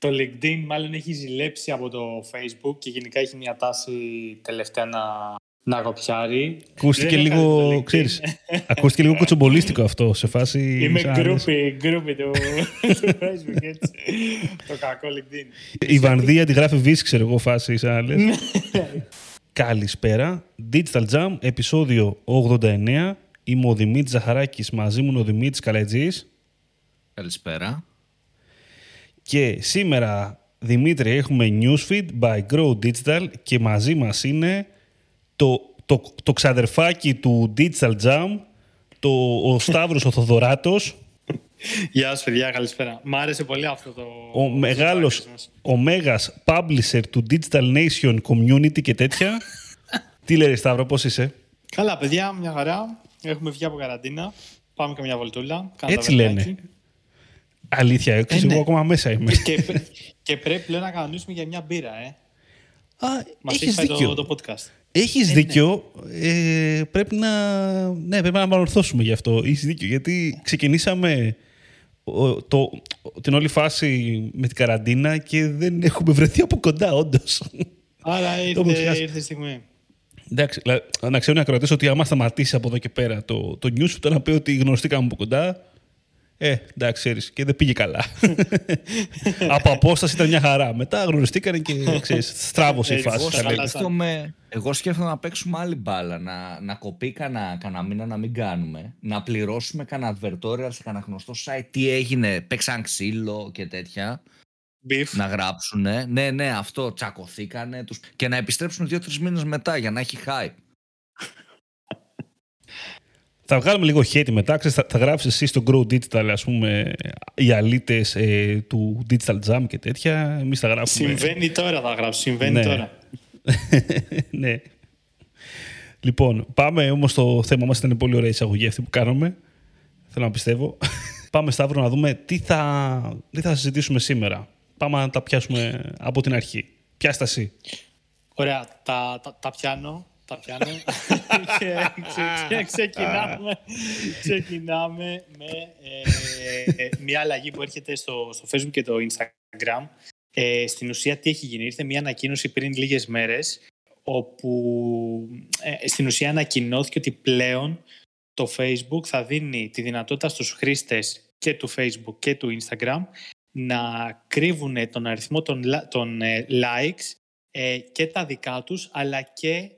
το LinkedIn μάλλον έχει ζηλέψει από το Facebook και γενικά έχει μια τάση τελευταία να, να κοπιάρει. Ακούστηκε λίγο, ξέρεις, ακούστηκε λίγο κοτσομπολίστικο αυτό σε φάση... Είμαι groupie, groupie του, Facebook, έτσι. το κακό LinkedIn. Η Βανδή αντιγράφει Βίσση, ξέρω εγώ, φάση, σαν να λες. Καλησπέρα. Digital Jam, επεισόδιο 89. Είμαι ο Δημήτρης Ζαχαράκης, μαζί μου είναι ο Δημήτρης Καλετζής. Καλησπέρα. Και σήμερα, Δημήτρη, έχουμε Newsfeed by Grow Digital και μαζί μας είναι το, το, το ξαδερφάκι του Digital Jam, το, ο Σταύρος ο Θοδωράτος. Γεια σας παιδιά, καλησπέρα. Μ' άρεσε πολύ αυτό το... Ο μεγάλος, ο μέγας publisher του Digital Nation Community και τέτοια. Τι λέει Σταύρο, πώς είσαι; Καλά παιδιά, μια χαρά. Έχουμε βγει από καραντίνα. Πάμε και μια βολτούλα. Έτσι λένε. Αλήθεια, ε, εγώ ναι. ακόμα μέσα είμαι. Και, και πρέπει λέω, να κανονίσουμε για μια μπύρα, ε. Α, Μας έχεις έχει δίκιο. Το, το podcast. Έχεις ε, ναι. δίκιο. Ε, πρέπει, να, ναι, πρέπει να επανορθώσουμε γι' αυτό. Έχεις δίκιο. Γιατί ξεκινήσαμε το, την όλη φάση με την καραντίνα και δεν έχουμε βρεθεί από κοντά, όντως. Άρα ήρθε, ήρθε η στιγμή. Εντάξει, να ξέρουν οι ακροατές ότι άμα σταματήσει από εδώ και πέρα το, το news, το να πει ότι γνωριστήκαμε από κοντά, ε, εντάξει, ξέρεις, και δεν πήγε καλά. Από απόσταση ήταν μια χαρά. Μετά γνωριστήκανε και ξέρεις, στράβωσε η φάση. Εγώ σκέφτομαι, εγώ σκέφτομαι να παίξουμε άλλη μπάλα. Να, να κοπεί κανένα, μήνα να μην κάνουμε. Να πληρώσουμε κανένα advertorial σε κανένα γνωστό site. Τι έγινε, παίξαν ξύλο και τέτοια. Beef. Να γράψουν. Ναι, ναι, αυτό. Τσακωθήκανε. Τους... Και να επιστρέψουν δύο-τρεις μήνες μετά για να έχει hype. Θα βγάλουμε λίγο hate μετά. Ξέρεις, θα, θα γράψεις εσύ στο Grow Digital, ας πούμε, οι αλήτες ε, του Digital Jam και τέτοια. Εμείς θα γράψουμε. Συμβαίνει τώρα, θα γράψω. Συμβαίνει ναι. τώρα. ναι. Λοιπόν, πάμε όμως στο θέμα μας. Ήταν πολύ ωραία η εισαγωγή αυτή που κάνουμε. Θέλω να πιστεύω. πάμε, Σταύρο, να δούμε τι θα, τι θα συζητήσουμε σήμερα. Πάμε να τα πιάσουμε από την αρχή. Πιάστα εσύ. Ωραία, τα, τα, τα πιάνω τα πιάνω. και, ξεκινάμε, ξεκινάμε με ε, μια αλλαγή που έρχεται στο, στο Facebook και το Instagram. Ε, στην ουσία τι έχει γίνει; Ήρθε μια ανακοίνωση πριν λίγες μέρες όπου ε, στην ουσία ανακοινώθηκε ότι πλέον το Facebook θα δίνει τη δυνατότητα στους χρήστες και του Facebook και του Instagram να κρύβουν τον αριθμό των, των likes και τα δικά τους αλλά και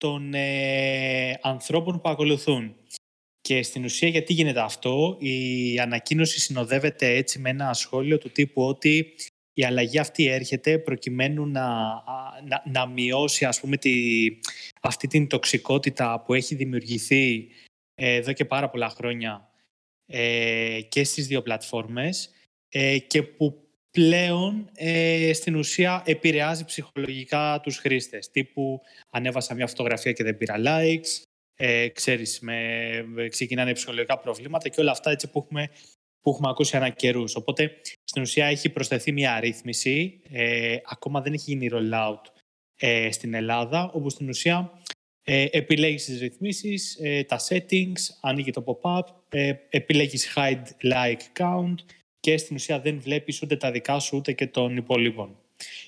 των ε, ανθρώπων που ακολουθούν. Και στην ουσία γιατί γίνεται αυτό, η ανακοίνωση συνοδεύεται έτσι με ένα σχόλιο του τύπου ότι η αλλαγή αυτή έρχεται προκειμένου να, να, να μειώσει ας πούμε τη, αυτή την τοξικότητα που έχει δημιουργηθεί ε, εδώ και πάρα πολλά χρόνια ε, και στις δύο πλατφόρμες ε, και που πλέον ε, στην ουσία επηρεάζει ψυχολογικά τους χρήστες. Τύπου ανέβασα μια φωτογραφία και δεν πήρα likes, ε, ξέρεις, με, ξεκινάνε ψυχολογικά προβλήματα και όλα αυτά έτσι που έχουμε, που έχουμε ακούσει ανά καιρούς. Οπότε στην ουσία έχει προσθεθεί μια αρρύθμιση, ε, ακόμα δεν έχει γίνει rollout ε, στην Ελλάδα, όπου στην ουσία ε, επιλέγεις τις ρυθμίσεις, ε, τα settings, ανοίγει το pop-up, ε, επιλέγεις hide like count, και στην ουσία δεν βλέπεις ούτε τα δικά σου ούτε και των υπολείπων.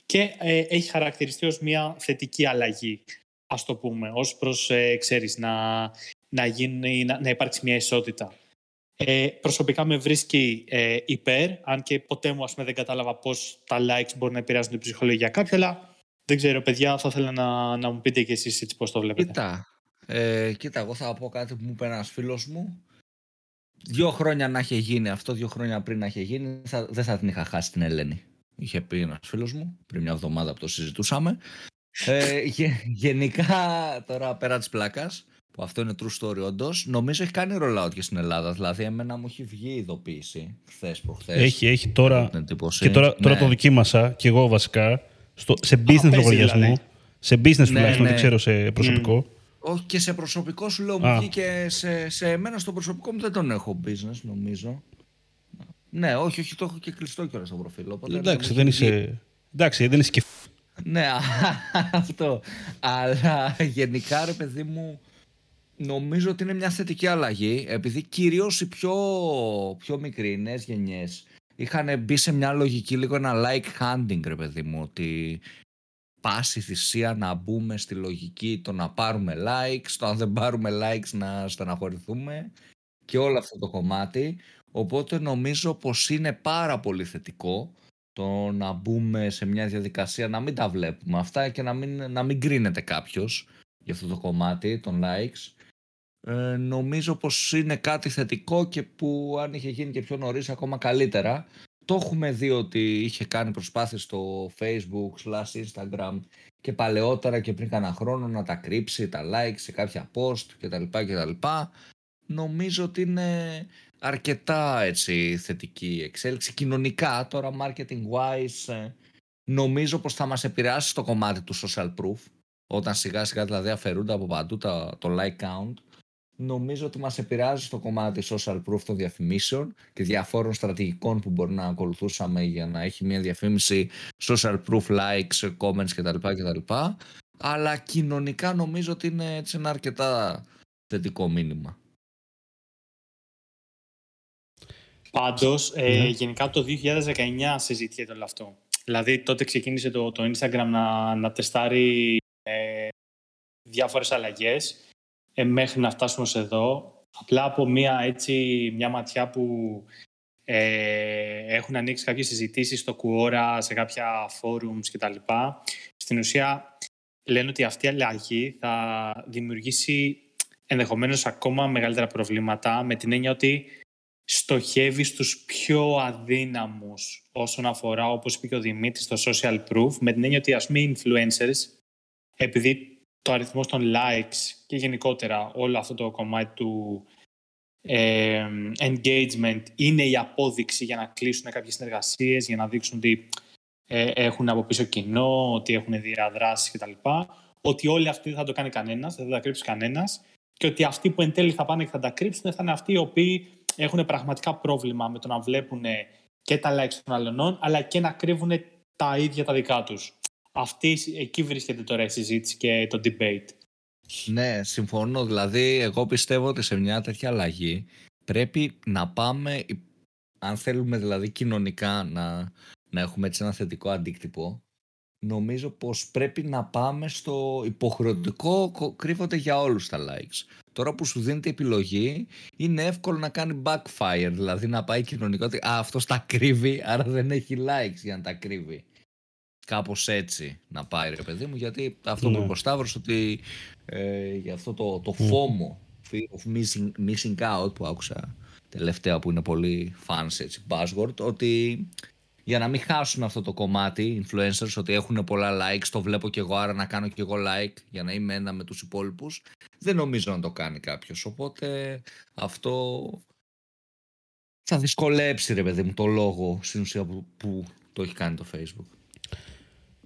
Και ε, έχει χαρακτηριστεί ως μια θετική αλλαγή, ας το πούμε, ως προς, ε, ξέρεις, να, να, γίνει, να, να υπάρξει μια ισότητα. Ε, προσωπικά με βρίσκει ε, υπέρ, αν και ποτέ μου ας πούμε, δεν κατάλαβα πώς τα likes μπορεί να επηρεάζουν την ψυχολογία κάποιου, αλλά δεν ξέρω, παιδιά, θα ήθελα να, να μου πείτε κι εσείς έτσι πώς το βλέπετε. Κοίτα, ε, κοίτα, εγώ θα πω κάτι που μου είπε ένας φίλος μου δύο χρόνια να είχε γίνει αυτό, δύο χρόνια πριν να είχε γίνει, θα, δεν θα την είχα χάσει την Ελένη. Είχε πει ένας φίλος μου πριν μια εβδομάδα που το συζητούσαμε. Ε, γενικά, τώρα πέρα της πλάκας, που αυτό είναι true story όντως, νομίζω έχει κάνει rollout και στην Ελλάδα. Δηλαδή, εμένα μου έχει βγει ειδοποίηση χθες προχθές. Έχει, έχει τώρα. Και τώρα, τώρα ναι. το δοκίμασα και εγώ βασικά στο, σε business λογαριασμό. Δηλαδή. Σε business ναι, τουλάχιστον, ναι. δεν ξέρω σε προσωπικό. Όχι και σε προσωπικό σου λέω μου βγήκε σε, σε εμένα στο προσωπικό μου δεν τον έχω business νομίζω. Ναι, όχι, όχι, το έχω και κλειστό κιόλας στο προφίλ. Οπότε εντάξει, δεν είσαι. Εντάξει, δεν είσαι και. Ναι, αυτό. Αλλά γενικά ρε παιδί μου, νομίζω ότι είναι μια θετική αλλαγή επειδή κυρίως οι πιο, πιο μικροί νέε γενιές είχαν μπει σε μια λογική λίγο ένα like hunting, ρε παιδί μου, ότι πάση θυσία να μπούμε στη λογική το να πάρουμε likes, το αν δεν πάρουμε likes να στεναχωρηθούμε και όλο αυτό το κομμάτι. Οπότε νομίζω πως είναι πάρα πολύ θετικό το να μπούμε σε μια διαδικασία να μην τα βλέπουμε αυτά και να μην, να μην κρίνεται κάποιος για αυτό το κομμάτι των likes. Ε, νομίζω πως είναι κάτι θετικό και που αν είχε γίνει και πιο νωρίς ακόμα καλύτερα. Το έχουμε δει ότι είχε κάνει προσπάθειες στο facebook slash instagram και παλαιότερα και πριν κάνα χρόνο να τα κρύψει τα likes σε κάποια post κτλ. κτλ. Νομίζω ότι είναι αρκετά έτσι, θετική εξέλιξη. Κοινωνικά τώρα marketing wise ε, νομίζω πως θα μας επηρεάσει στο κομμάτι του social proof όταν σιγά σιγά δηλαδή αφαιρούνται από παντού το like count νομίζω ότι μας επηρεάζει στο κομμάτι social proof των διαφημίσεων και διαφόρων στρατηγικών που μπορεί να ακολουθούσαμε για να έχει μια διαφήμιση social proof likes, comments κτλ. κτλ. Αλλά κοινωνικά νομίζω ότι είναι έτσι ένα αρκετά θετικό μήνυμα. Πάντως, ε, ναι. γενικά το 2019 συζητιέται όλο αυτό. Δηλαδή, τότε ξεκίνησε το, το Instagram να, να τεστάρει ε, διάφορες αλλαγές ε, μέχρι να φτάσουμε σε εδώ. Απλά από μια, έτσι, μια ματιά που ε, έχουν ανοίξει κάποιες συζητήσεις στο Quora, σε κάποια forums κτλ. Στην ουσία λένε ότι αυτή η αλλαγή θα δημιουργήσει ενδεχομένως ακόμα μεγαλύτερα προβλήματα με την έννοια ότι στοχεύει στους πιο αδύναμους όσον αφορά, όπως είπε και ο Δημήτρης, το social proof, με την έννοια ότι ας πούμε influencers, επειδή το αριθμός των likes και γενικότερα όλο αυτό το κομμάτι του ε, engagement είναι η απόδειξη για να κλείσουν κάποιες συνεργασίες, για να δείξουν ότι ε, έχουν από πίσω κοινό, ότι έχουν διαδράσεις κτλ. Ότι όλοι αυτοί δεν θα το κάνει κανένας, δεν θα τα κρύψει κανένας και ότι αυτοί που εν τέλει θα πάνε και θα τα κρύψουν θα είναι αυτοί οι οποίοι έχουν πραγματικά πρόβλημα με το να βλέπουν και τα likes των αλλωνών, αλλά και να κρύβουν τα ίδια τα δικά τους. Αυτή, εκεί βρίσκεται τώρα η συζήτηση και το debate. Ναι, συμφωνώ. Δηλαδή, εγώ πιστεύω ότι σε μια τέτοια αλλαγή πρέπει να πάμε, αν θέλουμε δηλαδή κοινωνικά να, να έχουμε έτσι ένα θετικό αντίκτυπο, νομίζω πως πρέπει να πάμε στο υποχρεωτικό κρύβονται για όλους τα likes. Τώρα που σου δίνεται επιλογή, είναι εύκολο να κάνει backfire, δηλαδή να πάει κοινωνικό ότι α, αυτός τα κρύβει, άρα δεν έχει likes για να τα κρύβει. Κάπως έτσι να πάει ρε παιδί μου, γιατί αυτό ναι. που είπε ο Σταύρος, ότι ε, για αυτό το, το ναι. FOMO, fear of missing, missing out που άκουσα τελευταία που είναι πολύ fancy έτσι, buzzword, ότι για να μην χάσουν αυτό το κομμάτι influencers ότι έχουν πολλά likes, το βλέπω κι εγώ άρα να κάνω κι εγώ like για να είμαι ένα με τους υπόλοιπους δεν νομίζω να το κάνει κάποιος οπότε αυτό θα δυσκολέψει ρε παιδί μου το λόγο στην ουσία που, που το έχει κάνει το facebook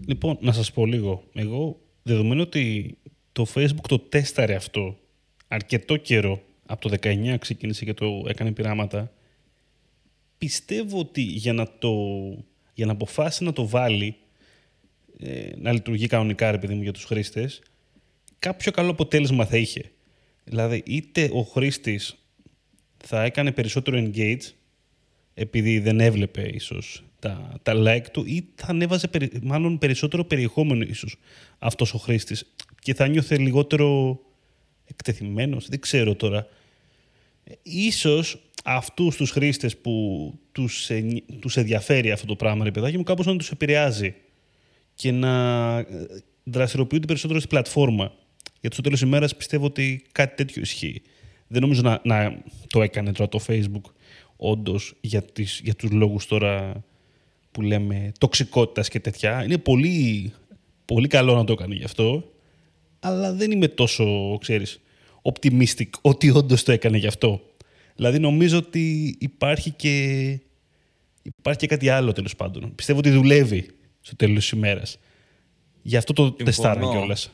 Λοιπόν, να σας πω λίγο. Εγώ, δεδομένου ότι το Facebook το τέσταρε αυτό αρκετό καιρό, από το 19 ξεκίνησε και το έκανε πειράματα, πιστεύω ότι για να, το, για να αποφάσει να το βάλει, ε, να λειτουργεί κανονικά, ρε παιδί μου, για τους χρήστες, κάποιο καλό αποτέλεσμα θα είχε. Δηλαδή, είτε ο χρήστης θα έκανε περισσότερο engage, επειδή δεν έβλεπε ίσως τα, τα like του, ή θα ανέβαζε μάλλον περισσότερο περιεχόμενο ίσως αυτός ο χρήστης και θα νιώθε λιγότερο εκτεθειμένος, δεν ξέρω τώρα. Ίσως αυτούς τους χρήστες που τους, τους ενδιαφέρει αυτό το πράγμα, ρε παιδάκι μου, κάπως να τους επηρεάζει και να ε, δραστηριοποιούνται περισσότερο στην πλατφόρμα. Γιατί στο τέλος ημέρας πιστεύω ότι κάτι τέτοιο ισχύει. Δεν νομίζω να, να το έκανε τώρα το Facebook όντως για, τις, για τους λόγους τώρα που λέμε τοξικότητας και τέτοια. Είναι πολύ, πολύ καλό να το έκανε γι' αυτό, αλλά δεν είμαι τόσο, ξέρεις, optimistic ότι όντως το έκανε γι' αυτό. Δηλαδή νομίζω ότι υπάρχει και, υπάρχει και κάτι άλλο τέλος πάντων. Πιστεύω ότι δουλεύει στο τέλος της ημέρας. Γι' αυτό το τεστάρω κιόλας.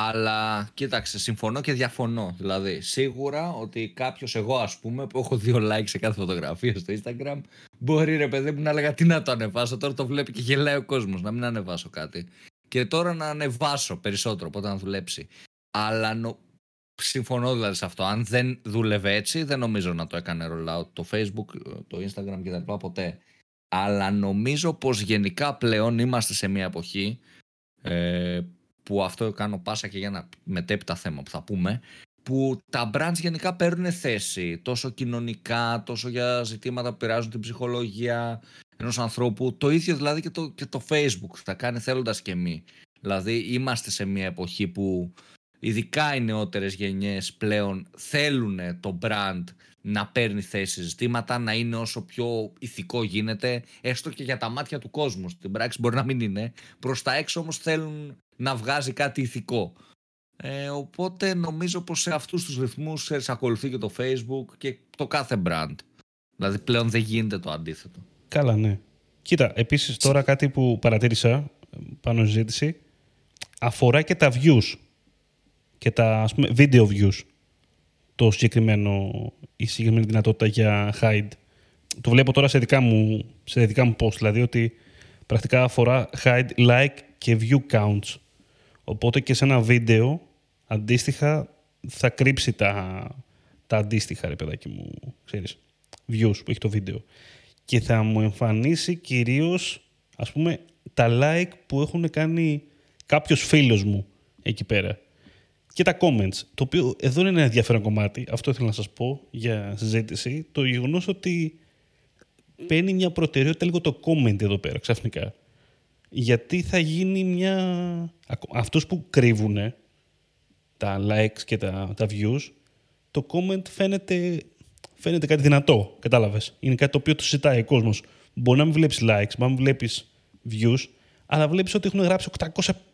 Αλλά κοίταξε, συμφωνώ και διαφωνώ. Δηλαδή, σίγουρα ότι κάποιος, εγώ ας πούμε, που έχω δύο like σε κάθε φωτογραφία στο Instagram, μπορεί ρε παιδί μου να έλεγα τι να το ανεβάσω. Τώρα το βλέπει και γελάει ο κόσμος, να μην ανεβάσω κάτι. Και τώρα να ανεβάσω περισσότερο, οπότε να δουλέψει. Αλλά νο... συμφωνώ δηλαδή σε αυτό. Αν δεν δούλευε έτσι, δεν νομίζω να το έκανε rollout το Facebook, το Instagram κτλ. ποτέ. Αλλά νομίζω πως γενικά πλέον είμαστε σε μια εποχή ε, που αυτό κάνω πάσα και για ένα μετέπειτα θέμα που θα πούμε που τα brands γενικά παίρνουν θέση τόσο κοινωνικά, τόσο για ζητήματα που πειράζουν την ψυχολογία ενός ανθρώπου. Το ίδιο δηλαδή και το, και το Facebook θα κάνει θέλοντας και μη. Δηλαδή είμαστε σε μια εποχή που ειδικά οι νεότερες γενιές πλέον θέλουν το brand να παίρνει θέση σε ζητήματα, να είναι όσο πιο ηθικό γίνεται, έστω και για τα μάτια του κόσμου. Στην πράξη μπορεί να μην είναι. Προς τα έξω όμως θέλουν να βγάζει κάτι ηθικό. Ε, οπότε νομίζω πως σε αυτούς τους ρυθμούς ακολουθεί και το Facebook και το κάθε brand. Δηλαδή πλέον δεν γίνεται το αντίθετο. Καλά, ναι. Κοίτα, επίσης τώρα κάτι που παρατήρησα πάνω στη ζήτηση αφορά και τα views και τα ας πούμε, video views το συγκεκριμένο, η συγκεκριμένη δυνατότητα για hide. Το βλέπω τώρα σε δικά μου, σε δικά μου post, δηλαδή ότι πρακτικά αφορά hide like και view counts. Οπότε και σε ένα βίντεο αντίστοιχα θα κρύψει τα, τα αντίστοιχα, ρε παιδάκι μου, ξέρεις, views που έχει το βίντεο. Και θα μου εμφανίσει κυρίως, ας πούμε, τα like που έχουν κάνει κάποιος φίλος μου εκεί πέρα. Και τα comments, το οποίο εδώ είναι ένα ενδιαφέρον κομμάτι, αυτό ήθελα να σας πω για συζήτηση, το γεγονός ότι παίρνει μια προτεραιότητα λίγο το comment εδώ πέρα ξαφνικά. Γιατί θα γίνει μια... Αυτούς που κρύβουν τα likes και τα, τα views, το comment φαίνεται, φαίνεται κάτι δυνατό, κατάλαβες; Είναι κάτι το οποίο το συζητάει ο κόσμος. Μπορεί να μην βλέπεις likes, να μην βλέπεις views, αλλά βλέπεις ότι έχουν γράψει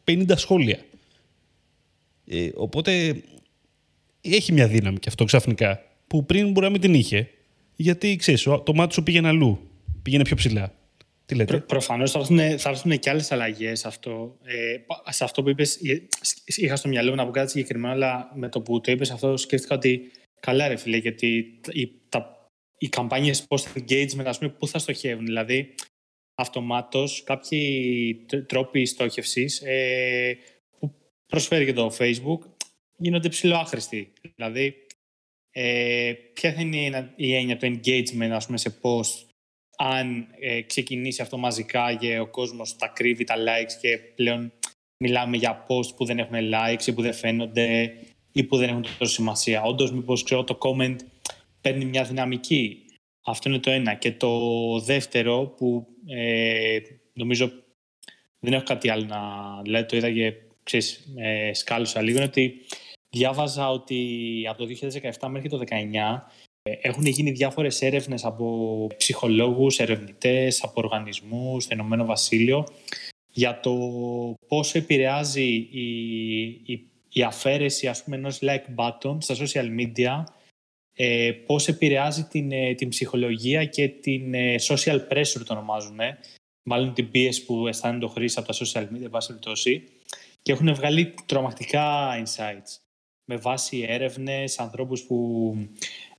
850 σχόλια. Ε, οπότε έχει μια δύναμη και αυτό ξαφνικά, που πριν μπορεί να μην την είχε. Γιατί ξέρεις, το μάτι σου πήγαινε αλλού. Πήγαινε πιο ψηλά. Τι λέτε; Προ, Προφανώς θα, θα έρθουν και άλλες αλλαγές αυτό. Ε, σε αυτό που είπες, είχα στο μυαλό μου να πω κάτι συγκεκριμένο, αλλά με το που το είπες αυτό σκέφτηκα ότι καλά, ρε φίλε, γιατί οι, τα, οι καμπάνιες post engagement, ας πούμε, πού θα στοχεύουν. Δηλαδή, αυτομάτως κάποιοι τρόποι στόχευσης ε, που προσφέρει και το Facebook γίνονται ψηλό άχρηστοι. Δηλαδή, ε, ποια θα είναι η έννοια του engagement ας πούμε, σε post αν ε, ξεκινήσει αυτό μαζικά και ο κόσμος τα κρύβει τα likes και πλέον μιλάμε για post που δεν έχουν likes ή που δεν φαίνονται ή που δεν έχουν τόσο σημασία. Όντως, μήπως ξέρω το comment παίρνει μια δυναμική. Αυτό είναι το ένα. Και το δεύτερο που ε, νομίζω δεν έχω κάτι άλλο να λέω, το είδα και ξέρεις, ε, σκάλωσα λίγο, είναι ότι διάβαζα ότι από το 2017 μέχρι το 2019 έχουν γίνει διάφορες έρευνες από ψυχολόγους, ερευνητές, από οργανισμούς, στο Ηνωμένο Βασίλειο για το πώς επηρεάζει η, η, η αφαίρεση ας πούμε, ενός like button στα social media ε, πώς επηρεάζει την, ε, την ψυχολογία και την ε, social pressure το ονομάζουν μάλλον την πίεση που αισθάνεται το χρήστης από τα social media βάση και έχουν βγάλει τρομακτικά insights με βάση έρευνες, ανθρώπους που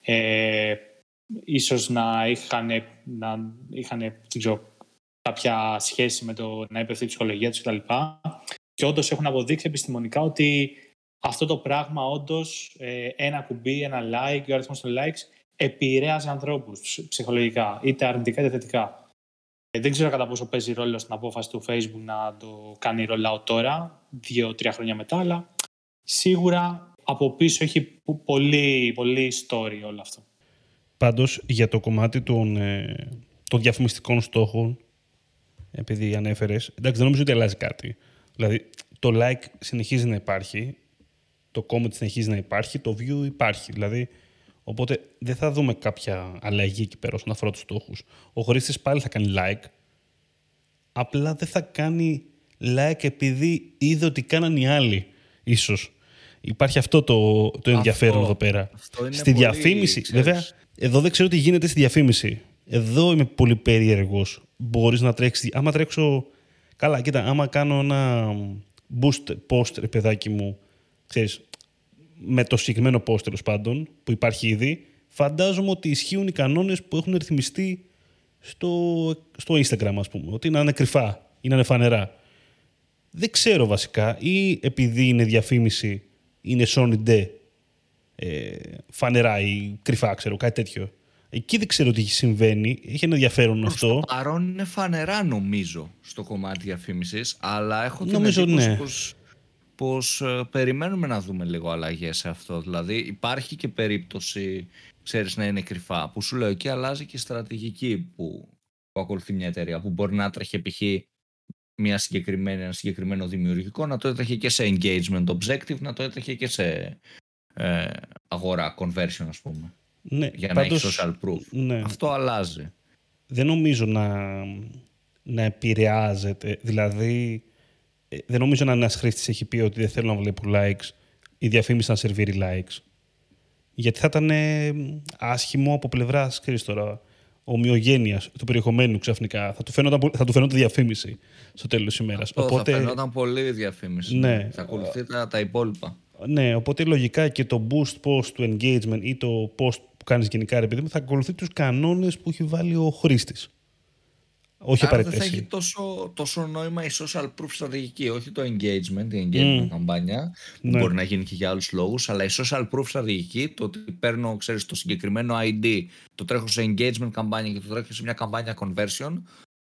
ε, ίσως να είχαν, να είχαν κάποια σχέση με το να έπεφτε η ψυχολογία τους κτλ. Και όντως έχουν αποδείξει επιστημονικά ότι αυτό το πράγμα όντως ε, ένα κουμπί, ένα like, ο αριθμός των likes επηρέαζε ανθρώπους ψυχολογικά, είτε αρνητικά είτε θετικά. Ε, δεν ξέρω κατά πόσο παίζει ρόλο στην απόφαση του Facebook να το κάνει rollout τώρα, δύο-τρία χρόνια μετά, αλλά σίγουρα από πίσω έχει πολύ, πολύ story όλο αυτό. Πάντως, για το κομμάτι των, ε, των διαφημιστικών στόχων, επειδή ανέφερες, εντάξει, δεν νομίζω ότι αλλάζει κάτι. Δηλαδή, το like συνεχίζει να υπάρχει, το comment συνεχίζει να υπάρχει, το view υπάρχει. Δηλαδή, οπότε δεν θα δούμε κάποια αλλαγή εκεί πέρα όσον αφορά τους στόχους. Ο χρήστης πάλι θα κάνει like, απλά δεν θα κάνει like επειδή είδε ότι κάναν οι άλλοι, ίσως. Υπάρχει αυτό το, το ενδιαφέρον εδώ πέρα. Στη διαφήμιση, βέβαια, εδώ δεν ξέρω τι γίνεται στη διαφήμιση. Εδώ είμαι πολύ περίεργος. Μπορείς να τρέξεις. Άμα τρέξω. Καλά, κοίτα, άμα κάνω ένα boost post, παιδάκι μου, ξέρεις, με το συγκεκριμένο post τέλος πάντων, που υπάρχει ήδη, φαντάζομαι ότι ισχύουν οι κανόνες που έχουν ρυθμιστεί στο, στο Instagram, ας πούμε. Ότι να είναι κρυφά ή να είναι φανερά. Δεν ξέρω βασικά, ή επειδή είναι διαφήμιση είναι Sony D ε, φανερά ή κρυφά, ξέρω, κάτι τέτοιο. Εκεί δεν ξέρω τι συμβαίνει. Έχει ένα ενδιαφέρον Προς αυτό. το παρόν είναι φανερά νομίζω στο κομμάτι διαφήμισης, αλλά έχω την Νομίζω, εντύπωση ναι. πως, πως ε, περιμένουμε να δούμε λίγο αλλαγές σε αυτό. Δηλαδή υπάρχει και περίπτωση, ξέρεις, να είναι κρυφά, που σου λέω εκεί αλλάζει και η στρατηγική που, που ακολουθεί μια εταιρεία, που μπορεί να τρέχει π.χ. μια συγκεκριμένη, ένα συγκεκριμένο δημιουργικό, να το έτρεχε και σε engagement objective, να το έτρεχε και σε ε, αγορά conversion ας πούμε, Ναι, για να πάντως, έχει social proof. Ναι. Αυτό αλλάζει. δεν νομίζω να, να επηρεάζεται. Δηλαδή, ε, δεν νομίζω να ένας χρήστης έχει πει ότι δεν θέλω να βλέπω likes η διαφήμιση να σερβίρει likes. Γιατί θα ήταν ε, άσχημο από πλευράς, ξέρεις τώρα, ομοιογένειας του περιεχομένου ξαφνικά. Θα του φαίνονταν, πο- θα του φαίνονταν διαφήμιση στο τέλος τη ημέρας. Αυτό θα φαινόταν πολύ διαφήμιση. Ναι. Θα ακολουθεί τα, τα υπόλοιπα. Ναι, οπότε λογικά και το boost post του engagement ή το post που κάνεις γενικά, ρε παιδί μου, θα ακολουθεί τους κανόνες που έχει βάλει ο χρήστης. Όχι Άρα δεν απαραίτητα θα έχει εσύ. τόσο, τόσο νόημα η social proof στρατηγική, όχι το engagement, η engagement Μμ. καμπάνια, που Ναι. μπορεί να γίνει και για άλλους λόγους, αλλά η social proof στρατηγική, το ότι παίρνω, ξέρεις, το συγκεκριμένο ID, το τρέχω σε engagement καμπάνια και το τρέχω σε μια καμπάνια conversion,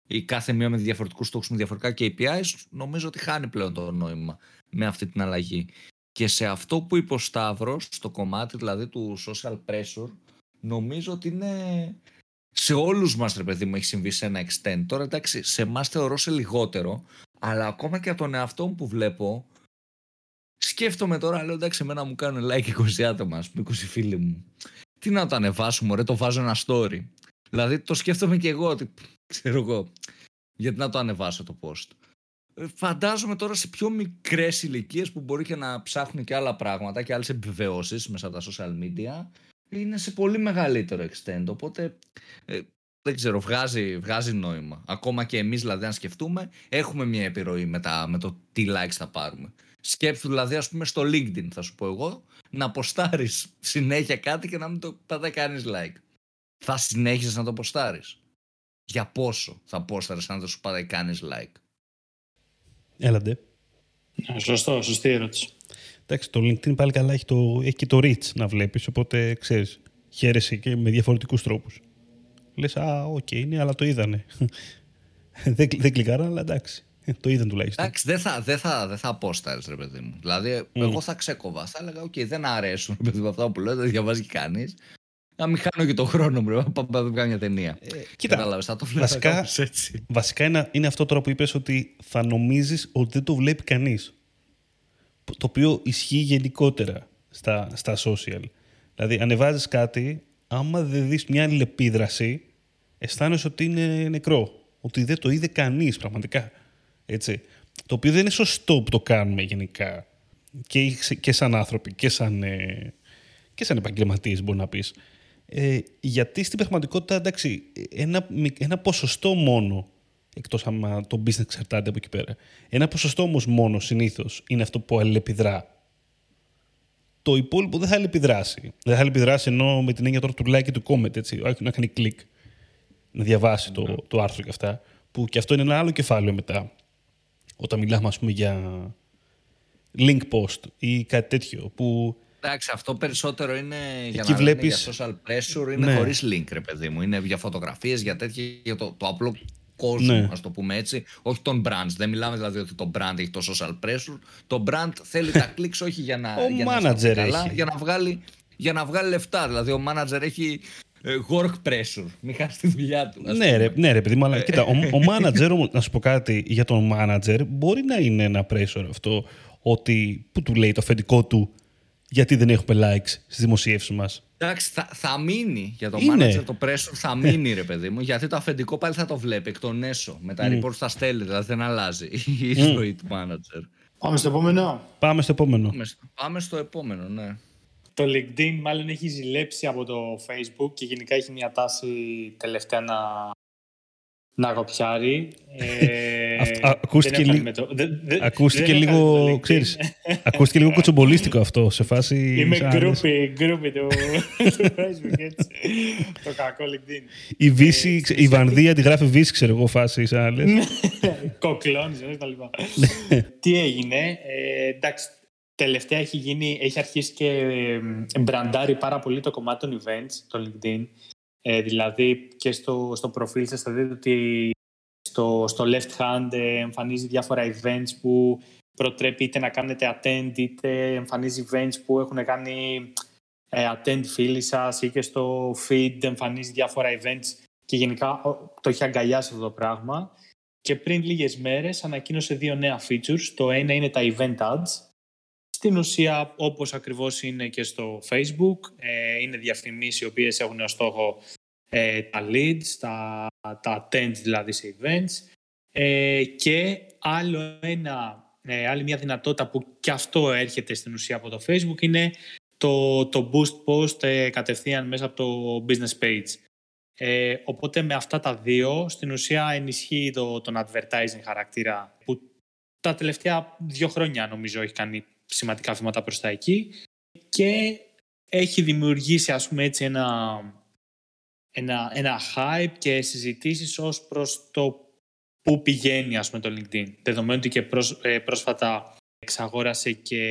η κάθε μία με διαφορετικούς στόχους, με διαφορετικά KPIs, νομίζω ότι χάνει πλέον το νόημα με αυτή την αλλαγή. Και σε αυτό που είπε ο Σταύρος, στο κομμάτι δηλαδή του social pressure, νομίζω ότι είναι σε όλους μας ρε παιδί μου έχει συμβεί σε ένα extent. Τώρα εντάξει, σε εμάς θεωρώ σε λιγότερο, αλλά ακόμα και από τον εαυτό μου που βλέπω, σκέφτομαι τώρα, λέω εντάξει, εμένα μου κάνουν like 20 άτομα, ας πούμε, 20 φίλοι μου. Τι να το ανεβάσουμε, ρε, το βάζω ένα story. Δηλαδή το σκέφτομαι και εγώ, ότι ξέρω εγώ, γιατί να το ανεβάσω το post. Ε, Φαντάζομαι τώρα σε πιο μικρές ηλικίες που μπορεί και να ψάχνουν και άλλα πράγματα και άλλες επιβεβαιώσεις μέσα από τα social media είναι σε πολύ μεγαλύτερο extent. Οπότε ε, δεν ξέρω, βγάζει, βγάζει νόημα. Ακόμα και εμείς δηλαδή αν σκεφτούμε έχουμε μια επιρροή με, τα, με το τι likes θα πάρουμε. Σκέψου δηλαδή ας πούμε στο LinkedIn θα σου πω εγώ να ποστάρεις συνέχεια κάτι και να μην το πατάει κανείς like. Θα συνέχιζες να το ποστάρεις. Για πόσο θα πόσταρες αν δεν σου πατάει κανείς like; Έλαντε. Ναι, Σωστό, σωστή ερώτηση. Εντάξει, το LinkedIn πάλι καλά έχει, το, έχει και το reach να βλέπεις, οπότε ξέρεις, χαίρεσαι και με διαφορετικούς τρόπους. Λες, α, οκ, ναι, αλλά το είδανε. δεν, δεν κλίκαραν, αλλά εντάξει, το είδαν τουλάχιστον. Εντάξει, δεν θα, δεν θα, δεν θα πόσταρες ρε παιδί μου. Δηλαδή, εγώ θα ξέκοβα. Θα έλεγα, οκ, δεν αρέσουν ρε παιδί μου αυτά που λέω, δεν διαβάζει κανείς. Να μην χάνω και τον χρόνο μου, ρε, πάμε να δούμε μια ταινία. Ε, κοίτα, Κατάλαβες, θα το βλέπω βασικά- κάπως έτσι. Βασικά είναι, είναι αυτό τώρα που είπες ότι θα νομίζεις ότι δεν το βλέπει κανείς. Που- Το οποίο ισχύει γενικότερα στα, στα social. Δηλαδή, ανεβάζεις κάτι, άμα δεν δεις μια αλληλεπίδραση, αισθάνεσαι ότι είναι νεκρό. Ότι δεν το είδε κανείς πραγματικά. Έτσι. Το οποίο δεν είναι σωστό που το κάνουμε γενικά. Και, και σαν άνθρωποι και σαν, ε, και σαν επαγγελματίες μπορεί να πεις. Ε, γιατί στην πραγματικότητα, εντάξει, ένα, μικ- ένα ποσοστό μόνο, εκτός άμα το business εξαρτάται από εκεί πέρα, ένα ποσοστό όμως μόνο συνήθως είναι αυτό που αλληλεπιδρά. Το υπόλοιπο δεν θα αλληλεπιδράσει. Δεν θα αλληλεπιδράσει ενώ με την έννοια τώρα του like και του comment, έτσι, όχι να κάνει κλικ, να διαβάσει το, το άρθρο και αυτά, που και αυτό είναι ένα άλλο κεφάλαιο μετά. Όταν μιλάμε, ας πούμε, για link post ή κάτι τέτοιο, που Εντάξει, αυτό περισσότερο είναι για Εκεί να βλέπεις- λένε για social pressure, είναι Ναι. χωρίς link, ρε παιδί μου. Είναι για φωτογραφίες, για τέτοια, για το, το απλό κόσμο, Ναι. ας το πούμε έτσι. Όχι των brands. Δεν μιλάμε δηλαδή ότι το brand έχει το social pressure. Το brand θέλει τα clicks όχι για να, Ο για να manager αισθανθεί καλά, έχει. για να, βγάλει, για να βγάλει λεφτά. Δηλαδή ο manager έχει ε, work pressure. Μην χάσει τη δουλειά του. ας Ναι πούμε. ρε, ναι, ρε παιδί μου, αλλά κοίτα, ο, ο manager, όμως, να σου πω κάτι για τον manager, μπορεί να είναι ένα pressure αυτό, ότι που του λέει το αφεντικό του, γιατί δεν έχουμε likes στις δημοσίευσεις μας. Εντάξει, θα, θα μείνει για το Είναι. manager το pressure, θα μείνει ρε παιδί μου, γιατί το αφεντικό πάλι θα το βλέπει εκ των έσω. Με τα reports θα στέλνει, δηλαδή δεν αλλάζει η ζωή του manager. Πάμε στο επόμενο. Πάμε στο επόμενο. Πάμε στο- Πάμε στο επόμενο, ναι. Το LinkedIn μάλλον έχει ζηλέψει από το Facebook και γενικά έχει μια τάση τελευταία να, να κοπιάρει. Ε, Αυτό- α- ακούστηκε δεν έχω λίγο- με το- δεν- δεν- Ακούστηκε δεν έχω με το λίγο, LinkedIn. ξέρεις, ακούστηκε λίγο κοτσομπολίστικο αυτό, σε φάση... Είμαι σαν- groupie, groupie του, του Facebook, έτσι. το κακό LinkedIn. Η Βίσση, ξε- η Βανδή αντιγράφει Βίσση, ξέρω εγώ, φάση, σαν να λες. Κοκλώνεις, και τα λοιπά. Ναι. Τι έγινε, ε, εντάξει, τελευταία έχει, γίνει, έχει αρχίσει και ε, μπραντάρει πάρα πολύ το κομμάτι των events, το LinkedIn. Ε, δηλαδή και στο, στο προφίλ σας θα δείτε ότι στο, στο left hand ε, εμφανίζει διάφορα events που προτρέπει είτε να κάνετε attend είτε εμφανίζει events που έχουν κάνει ε, attend φίλοι σας ή και στο feed εμφανίζει διάφορα events και γενικά το έχει αγκαλιάσει αυτό το πράγμα. Και πριν λίγες μέρες ανακοίνωσε δύο νέα features. Το ένα είναι τα event ads. Στην ουσία, όπως ακριβώς είναι και στο Facebook, ε, είναι διαφημίσεις οι οποίες έχουν ως στόχο ε, τα leads, τα, τα attend δηλαδή σε events. Ε, και άλλο ένα, ε, άλλη μια δυνατότητα που και αυτό έρχεται στην ουσία από το Facebook είναι το, το boost post ε, κατευθείαν μέσα από το business page. Ε, οπότε με αυτά τα δύο στην ουσία ενισχύει το, τον advertising χαρακτήρα που τα τελευταία δύο χρόνια νομίζω έχει κάνει σημαντικά βήματα προς τα εκεί και έχει δημιουργήσει ας πούμε έτσι ένα, ένα, ένα hype και συζητήσεις ως προς το πού πηγαίνει ας πούμε το LinkedIn. Δεδομένου ότι και ε, πρόσφατα εξαγόρασε και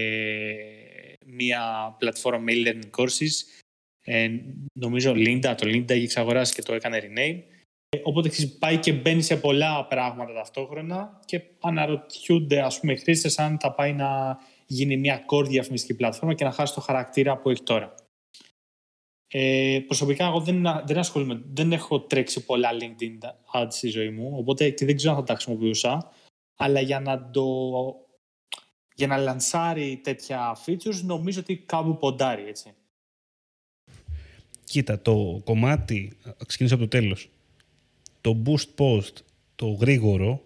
μία πλατφόρμα με e-learning courses ε, νομίζω Linda, το Linda έχει εξαγοράσει και το έκανε rename. Ε, οπότε πάει και μπαίνει σε πολλά πράγματα ταυτόχρονα και αναρωτιούνται ας πούμε χρήστες αν θα πάει να γίνει μια core διαφημιστική πλατφόρμα και να χάσει το χαρακτήρα που έχει τώρα. Ε, προσωπικά εγώ δεν, δεν ασχολούμαι, δεν έχω τρέξει πολλά LinkedIn ads στη ζωή μου, οπότε και δεν ξέρω αν θα τα χρησιμοποιούσα, αλλά για να το για να λανσάρει τέτοια features νομίζω ότι κάπου ποντάρει, έτσι. Κοίτα, το κομμάτι, ξεκινήσω από το τέλος, το boost post, το γρήγορο,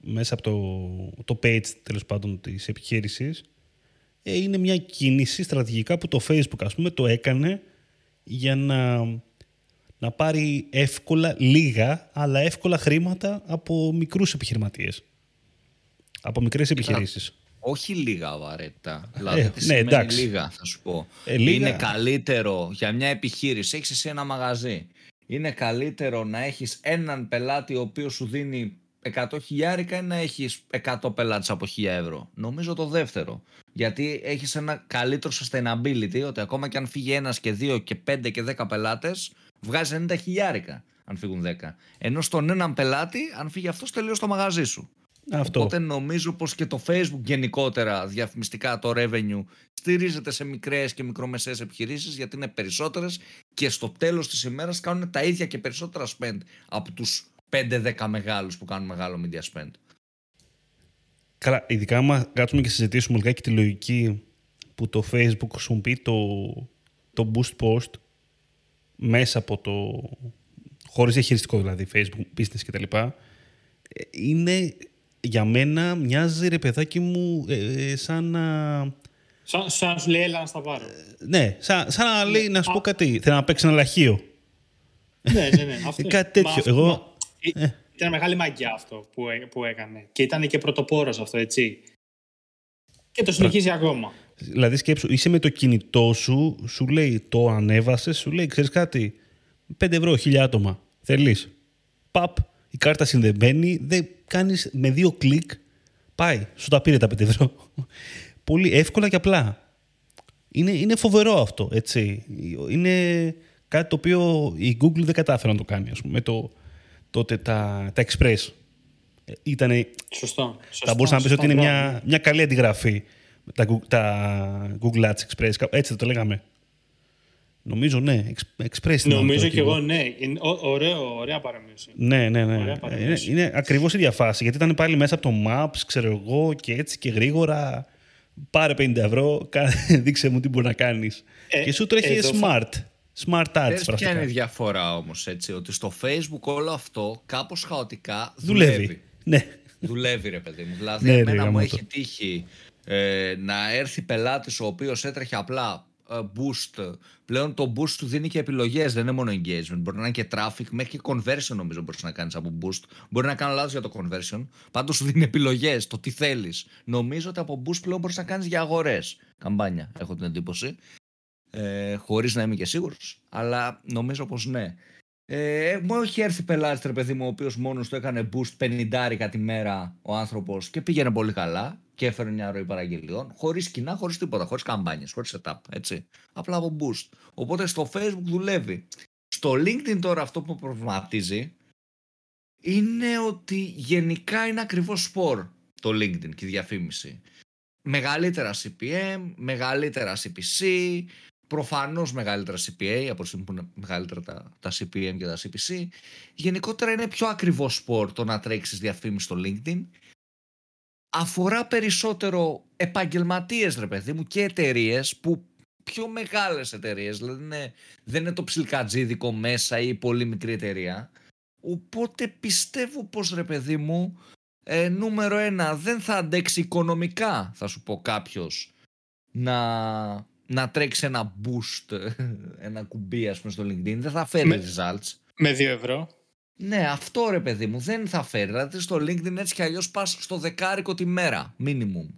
μέσα από το, το page τέλος πάντων της επιχείρησης, ε, είναι μια κίνηση στρατηγικά που το Facebook ας πούμε το έκανε για να, να πάρει εύκολα, λίγα, αλλά εύκολα χρήματα από μικρούς επιχειρηματίες. Από μικρές επιχειρήσεις. Όχι λίγα απαραίτητα. Δηλαδή, ε, ναι, εντάξει. λίγα, θα σου πω. Ε, Είναι καλύτερο για μια επιχείρηση. Έχεις εσύ ένα μαγαζί. Είναι καλύτερο να έχεις έναν πελάτη ο οποίος σου δίνει 100 χιλιάρικα ή να έχεις 100 πελάτες από 1000 ευρώ. Νομίζω το δεύτερο. Γιατί έχεις ένα καλύτερο sustainability ότι ακόμα και αν φύγει ένας και δύο και πέντε και 10 πελάτες, βγάζει 90 χιλιάρικα αν φύγουν 10. Ενώ στον έναν πελάτη, αν φύγει αυτός, τελείωσε το μαγαζί σου. Αυτό. Οπότε νομίζω πως και το Facebook γενικότερα διαφημιστικά το revenue στηρίζεται σε μικρές και μικρομεσαίες επιχειρήσεις γιατί είναι περισσότερες και στο τέλος της ημέρας κάνουν τα ίδια και περισσότερα spend από τους 5-10 μεγάλους που κάνουν μεγάλο media spend. Καλά, ειδικά άμα κάτσουμε και συζητήσουμε λιγάκι τη λογική που το Facebook χρησιμοποιεί το, το boost post μέσα από το χωρίς διαχειριστικό δηλαδή Facebook business κτλ. Ε, είναι για μένα μοιάζει ρε παιδάκι μου ε, σαν να... Σαν, σαν να σου λέει έλα να στα πάρω. Ε, ναι, σαν, σαν να λέει να σου πω κάτι. Θέλω να παίξει ένα λαχείο. ναι, ναι, ναι. Αυτό, κάτι τέτοιο. Εγώ... Ε. Ήταν μεγάλη μαγιά αυτό που, που έκανε. Και ήταν και πρωτοπόρος αυτό, έτσι. Και το συνεχίζει ακόμα. Δηλαδή σκέψου, είσαι με το κινητό σου, σου λέει το ανέβασες, σου λέει ξέρεις κάτι, 5 ευρώ, χίλια άτομα. Θέλεις. Παπ, η κάρτα συνδεμένη, δεν κάνεις με δύο κλικ, πάει, σου τα πήρε τα 5 ευρώ. Πολύ εύκολα και απλά. Είναι, είναι φοβερό αυτό, έτσι. Είναι κάτι το οποίο η Google δεν κατάφερε να το κάνει, ας πούμε, με το, τότε τα, τα Express. Ε, ήτανε, σωστό, σωστό. Θα μπορούσα να πεις ότι είναι μια, μια καλή αντιγραφή τα, τα Google Ads Express. Έτσι το λέγαμε. Νομίζω ναι. Express Νομίζω και εγώ ναι. ωραίο, ωραία παραμείωση. Ναι, ναι, ναι. Είναι, είναι ακριβώς η διαφάση. Γιατί ήταν πάλι μέσα από το Maps, ξέρω εγώ, και έτσι και γρήγορα. Πάρε 50 ευρώ, δείξε μου τι μπορεί να κάνεις. Ε, και σου τρέχει smart. Smart ads. Ποια είναι η διαφορά όμως, έτσι, ότι στο Facebook όλο αυτό κάπως χαοτικά δουλεύει. δουλεύει; Ναι. Δουλεύει, ρε παιδί μου. Δηλαδή, ναι, εμένα μου έχει τύχει ε, να έρθει πελάτης ο οποίος έτρεχε απλά ε, boost. Πλέον το boost του δίνει και επιλογές, δεν είναι μόνο engagement. Μπορεί να είναι και traffic, μέχρι και conversion νομίζω μπορείς να κάνεις από boost. Μπορεί να κάνω λάθος για το conversion. Πάντως σου δίνει επιλογές, το τι θέλεις. Νομίζω ότι από boost πλέον μπορείς να κάνεις για αγορές. Καμπάνια, έχω την εντύπωση. Ε, Χωρίς να είμαι και σίγουρος. Αλλά νομίζω πως ναι. Ε, μου έχει έρθει πελάτης, ρε παιδί μου, ο οποίος μόνος του έκανε boost 50 τη μέρα ο άνθρωπος και πήγαινε πολύ καλά και έφερε μια ροή παραγγελιών, χωρίς κοινά, χωρίς τίποτα, χωρίς καμπάνιες, χωρίς setup. Έτσι. Απλά από boost. Οπότε στο Facebook δουλεύει. Στο LinkedIn τώρα αυτό που προβληματίζει είναι ότι γενικά είναι ακριβώς σπορ το LinkedIn και η διαφήμιση. Μεγαλύτερα CPM, μεγαλύτερα CPC, προφανώς μεγαλύτερα CPA από τη που είναι μεγαλύτερα τα, τα CPM και τα CPC. Γενικότερα είναι πιο ακριβός σπορ το να τρέξεις διαφήμιση στο LinkedIn. Αφορά περισσότερο επαγγελματίες ρε παιδί μου και εταιρείες που πιο μεγάλες εταιρείες, δηλαδή είναι, δεν είναι το ψιλκατζίδικο μέσα ή πολύ μικρή εταιρεία. Οπότε πιστεύω πως ρε παιδί μου ε, νούμερο ένα δεν θα αντέξει οικονομικά θα σου πω κάποιος να, να τρέξει ένα boost, ένα κουμπί ας πούμε στο LinkedIn, δεν θα φέρει με, results. Με 2 ευρώ. Ναι, αυτό ρε παιδί μου δεν θα φέρει. Δηλαδή στο LinkedIn έτσι κι αλλιώς πας στο δεκάρικο τη μέρα, minimum.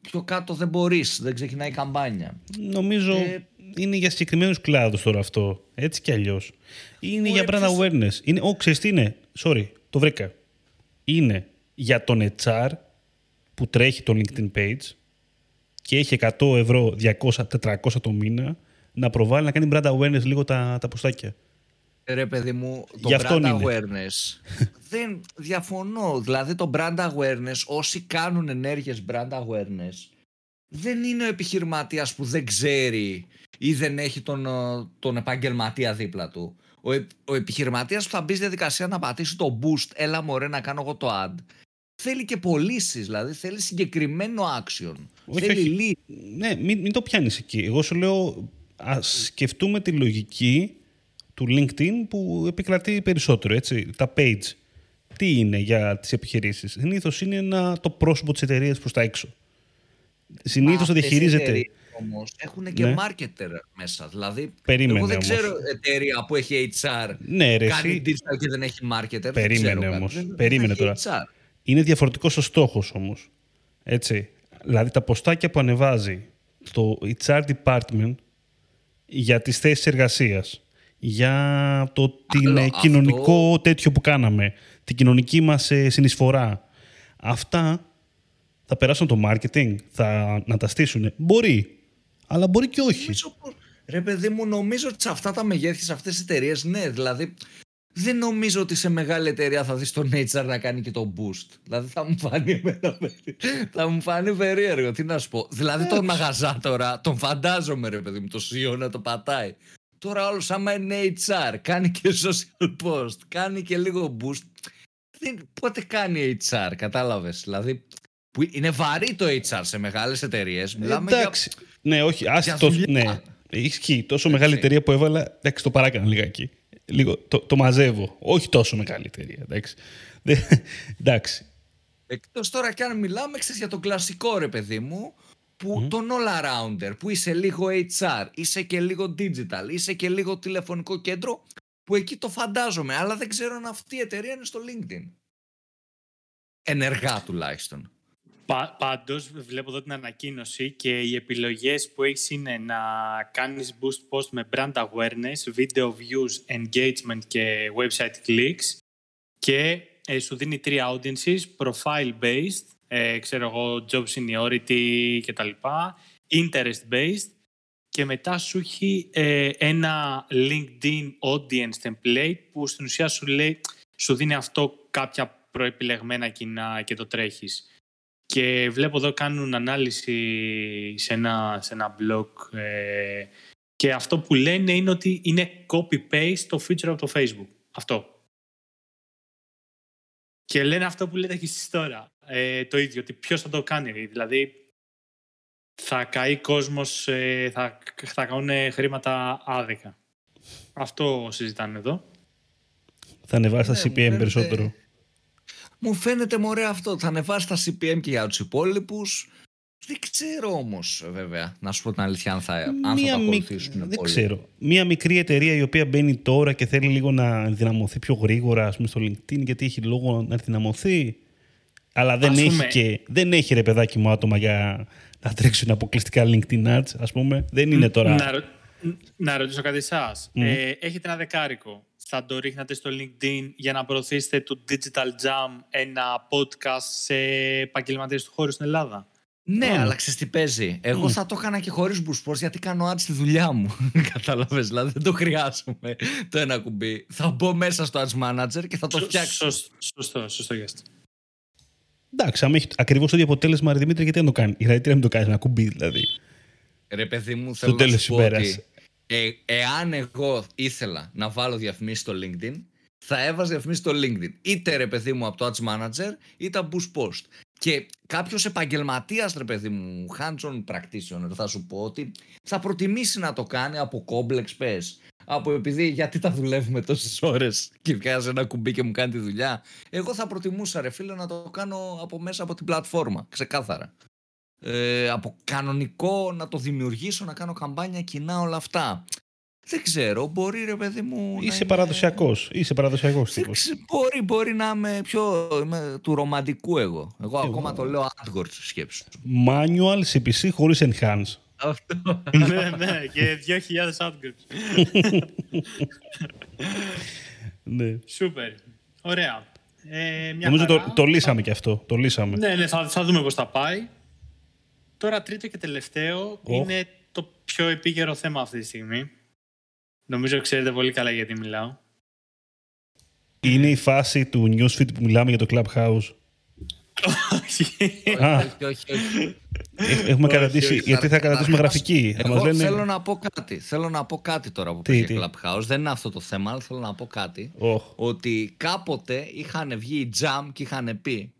Πιο κάτω δεν μπορείς, δεν ξεκινάει η καμπάνια. Νομίζω ε, είναι για συγκεκριμένους κλάδους τώρα αυτό. Έτσι κι αλλιώς. Είναι για brand awareness. Είναι, oh, ξέρεις τι είναι; Sorry, το βρήκα. Είναι για τον HR που τρέχει το LinkedIn page και έχει 100 ευρώ, 200, 400 το μήνα να προβάλλει να κάνει brand awareness λίγο τα, τα ποστάκια. Ρε παιδί μου, το brand awareness δεν διαφωνώ. Δηλαδή το brand awareness, όσοι κάνουν ενέργειες brand awareness δεν είναι ο επιχειρηματίας που δεν ξέρει ή δεν έχει τον, τον επαγγελματία δίπλα του. Ο, ο επιχειρηματίας που θα μπει στη διαδικασία να πατήσει το boost, έλα μωρέ να κάνω εγώ το ad, θέλει και πωλήσεις, δηλαδή θέλει συγκεκριμένο action. Όχι, θέλει όχι. Ναι, μην, μην το πιάνεις εκεί. Εγώ σου λέω, ας σκεφτούμε τη λογική του LinkedIn που επικρατεί περισσότερο, έτσι, τα page. Τι είναι για τις επιχειρήσεις. Συνήθως είναι ένα, το πρόσωπο της εταιρείας προς τα έξω. Συνήθως το διαχειρίζεται. Όμως έχουν και ναι. marketer μέσα. Δηλαδή, Περίμενε, εγώ δεν όμως. ξέρω εταιρεία που έχει HR, ναι, ρε, κάνει digital και δεν έχει marketer. Περίμενε όμως. Περίμενε τώρα. HR. Είναι διαφορετικός ο στόχος όμως. Έτσι. Δηλαδή τα ποστάκια που ανεβάζει το HR department για τις θέσεις εργασίας, για το την ε, κοινωνικό τέτοιο που κάναμε, την κοινωνική μας ε, συνεισφορά. Αυτά θα περάσουν το marketing, θα να τα στήσουν. Μπορεί, αλλά μπορεί και όχι. Νομίζω, ρε παιδί μου, νομίζω ότι σε αυτά τα μεγέθη, σε αυτές τις εταιρείες, ναι, δηλαδή δεν νομίζω ότι σε μεγάλη εταιρεία θα δεις τον HR να κάνει και το boost. Δηλαδή θα μου φανεί, εμένα, θα μου φανεί περίεργο. Τι να σου πω. Δηλαδή τον μαγαζά τώρα, τον φαντάζομαι ρε παιδί μου, το CEO να το πατάει. Τώρα όλος άμα είναι HR, κάνει και social post, κάνει και λίγο boost. Δεν, πότε κάνει HR, κατάλαβες. Δηλαδή που είναι βαρύ το HR σε μεγάλες εταιρείες. Μιλάμε Εντάξει. Για... Ναι, όχι, άστο. Ναι. Ισχύει. Τόσο μεγάλη εταιρεία που έβαλα, εντάξει, το παράκανα λιγάκι λίγο, το, το μαζεύω. Όχι τόσο μεγάλη εταιρεία, εντάξει. εντάξει. Εκτός τώρα κι αν μιλάμε ξέρεις, για τον κλασικό ρε παιδί μου, που τον all-arounder, που είσαι λίγο HR, είσαι και λίγο digital, είσαι και λίγο τηλεφωνικό κέντρο, που εκεί το φαντάζομαι, αλλά δεν ξέρω αν αυτή η εταιρεία είναι στο LinkedIn. Ενεργά τουλάχιστον. Πα, πάντως βλέπω εδώ την ανακοίνωση και οι επιλογές που έχεις είναι να κάνεις boost post με brand awareness, video views, engagement και website clicks και ε, σου δίνει τρία audiences, profile based, ε, ξέρω εγώ, job seniority κτλ, interest based και μετά σου έχει ε, ένα LinkedIn audience template που στην ουσία σου λέει, σου δίνει αυτό κάποια προεπιλεγμένα κοινά και το τρέχεις. Και βλέπω εδώ κάνουν ανάλυση σε ένα, σε ένα blog ε, και αυτό που λένε είναι ότι είναι copy-paste το feature από το Facebook. Αυτό. Και λένε αυτό που λέτε και εσείς τώρα. Ε, το ίδιο, ότι ποιος θα το κάνει. Δηλαδή, θα καεί κόσμος, ε, θα, θα κάνουν χρήματα άδικα. Αυτό συζητάνε εδώ. Θα ανεβάσει τα CPM περισσότερο. Μου φαίνεται μωρέ αυτό. Θα ανεβάσει τα CPM και για τους υπόλοιπους. Δεν ξέρω όμως, βέβαια, να σου πω την αλήθεια, αν θα, αν θα το ακολουθήσουν. Δεν πολύ. ξέρω. Μία μικρή εταιρεία η οποία μπαίνει τώρα και θέλει λίγο να ενδυναμωθεί πιο γρήγορα ας πούμε, στο LinkedIn, γιατί έχει λόγο να ενδυναμωθεί. Αλλά δεν έχει, και, δεν έχει ρε παιδάκι μου άτομα για να τρέξουν αποκλειστικά LinkedIn ads, ας πούμε. Δεν είναι τώρα. Να, να ρωτήσω κάτι εσάς. Ε, έχετε ένα δεκάρικο θα το ρίχνατε στο LinkedIn για να προωθήσετε το Digital Jam, ένα podcast σε επαγγελματίες του χώρου στην Ελλάδα; Ναι, Α. αλλά ξέρεις τι παίζει. Εγώ Μμ. θα το έκανα και χωρίς boost sports γιατί κάνω ads στη δουλειά μου. Κατάλαβες, δηλαδή δεν το χρειάζομαι το ένα κουμπί. Θα μπω μέσα στο ads manager και θα το Σω- φτιάξω. σωσ- Σωστό, σωστό γι' αυτό. Εντάξει, άμα έχει ακριβώς το ίδιο αποτέλεσμα, ρε Δημήτρη, γιατί να το κάνει; Γιατί να μην το κάνει ένα κουμπί, δηλαδή. Ρε παιδί μου, θέλω τέλος να της σου πω ημέρας. ότι ε, εάν εγώ ήθελα να βάλω διαφημίσεις στο LinkedIn, θα έβαζα διαφημίσεις στο LinkedIn. Είτε ρε παιδί μου από το Ads Manager, είτε από Boost Post. Και κάποιος επαγγελματίας, ρε παιδί μου, hands-on practitioner, θα σου πω ότι θα προτιμήσει να το κάνει από complex πες. Από επειδή γιατί τα δουλεύουμε τόσες ώρες και βγάζει ένα κουμπί και μου κάνει τη δουλειά. Εγώ θα προτιμούσα, ρε φίλε, να το κάνω από μέσα από την πλατφόρμα. Ξεκάθαρα ε, από κανονικό να το δημιουργήσω, να κάνω καμπάνια κοινά όλα αυτά. Δεν ξέρω, μπορεί ρε παιδί μου. να Είσαι είναι- παραδοσιακός. Είσαι παραδοσιακός Δεν τύπος. ξε- Μπορεί, μπορεί να είμαι πιο είμαι του ρομαντικού εγώ. Εγώ, ακόμα το λέω AdWords σκέψου. Manual CPC χωρίς enhance. Αυτό. ναι, ναι, και 2.000 outgroups. Ναι. Σούπερ. Ωραία. Ε, μια Νομίζω χαρά. το, το λύσαμε και αυτό. Το λύσαμε. Ναι, ναι, θα, θα δούμε πώς θα πάει. Τώρα τρίτο και τελευταίο είναι το πιο επίκαιρο θέμα αυτή τη στιγμή. Νομίζω ξέρετε πολύ καλά γιατί μιλάω. Είναι η φάση του newsfeed που μιλάμε για το Clubhouse. Α. όχι, όχι, όχι. Έχ- Έχουμε Όχι, καταντήσει. όχι, Γιατί θα καταντήσουμε Καταρχάς, γραφική; Θα Εγώ μας λένε. θέλω να πω κάτι. Θέλω να πω κάτι τώρα που Τι, πήγε τι; Clubhouse. Δεν είναι αυτό το θέμα, αλλά θέλω να πω κάτι. Οχ. ότι κάποτε είχαν βγει οι Jam και είχαν πει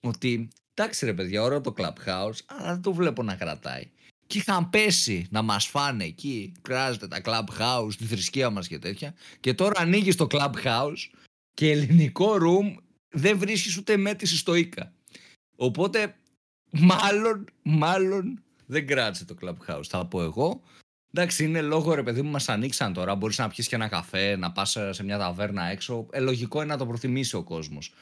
ότι εντάξει ρε παιδιά, ωραίο το Clubhouse, αλλά δεν το βλέπω να κρατάει. Και είχαν πέσει να μας φάνε εκεί, κράζεται τα Clubhouse, τη θρησκεία μας και τέτοια. Και τώρα ανοίγεις το Clubhouse και ελληνικό room δεν βρίσκεις ούτε μέτρηση στο Ίκα. Οπότε μάλλον, μάλλον δεν κράτησε το Clubhouse, θα πω εγώ. Εντάξει, είναι λόγο ρε παιδί μου, μας ανοίξαν τώρα. Μπορείς να πιεις και ένα καφέ, να πας σε μια ταβέρνα έξω. Ε, λογικό είναι να το προτιμήσει ο κόσμος.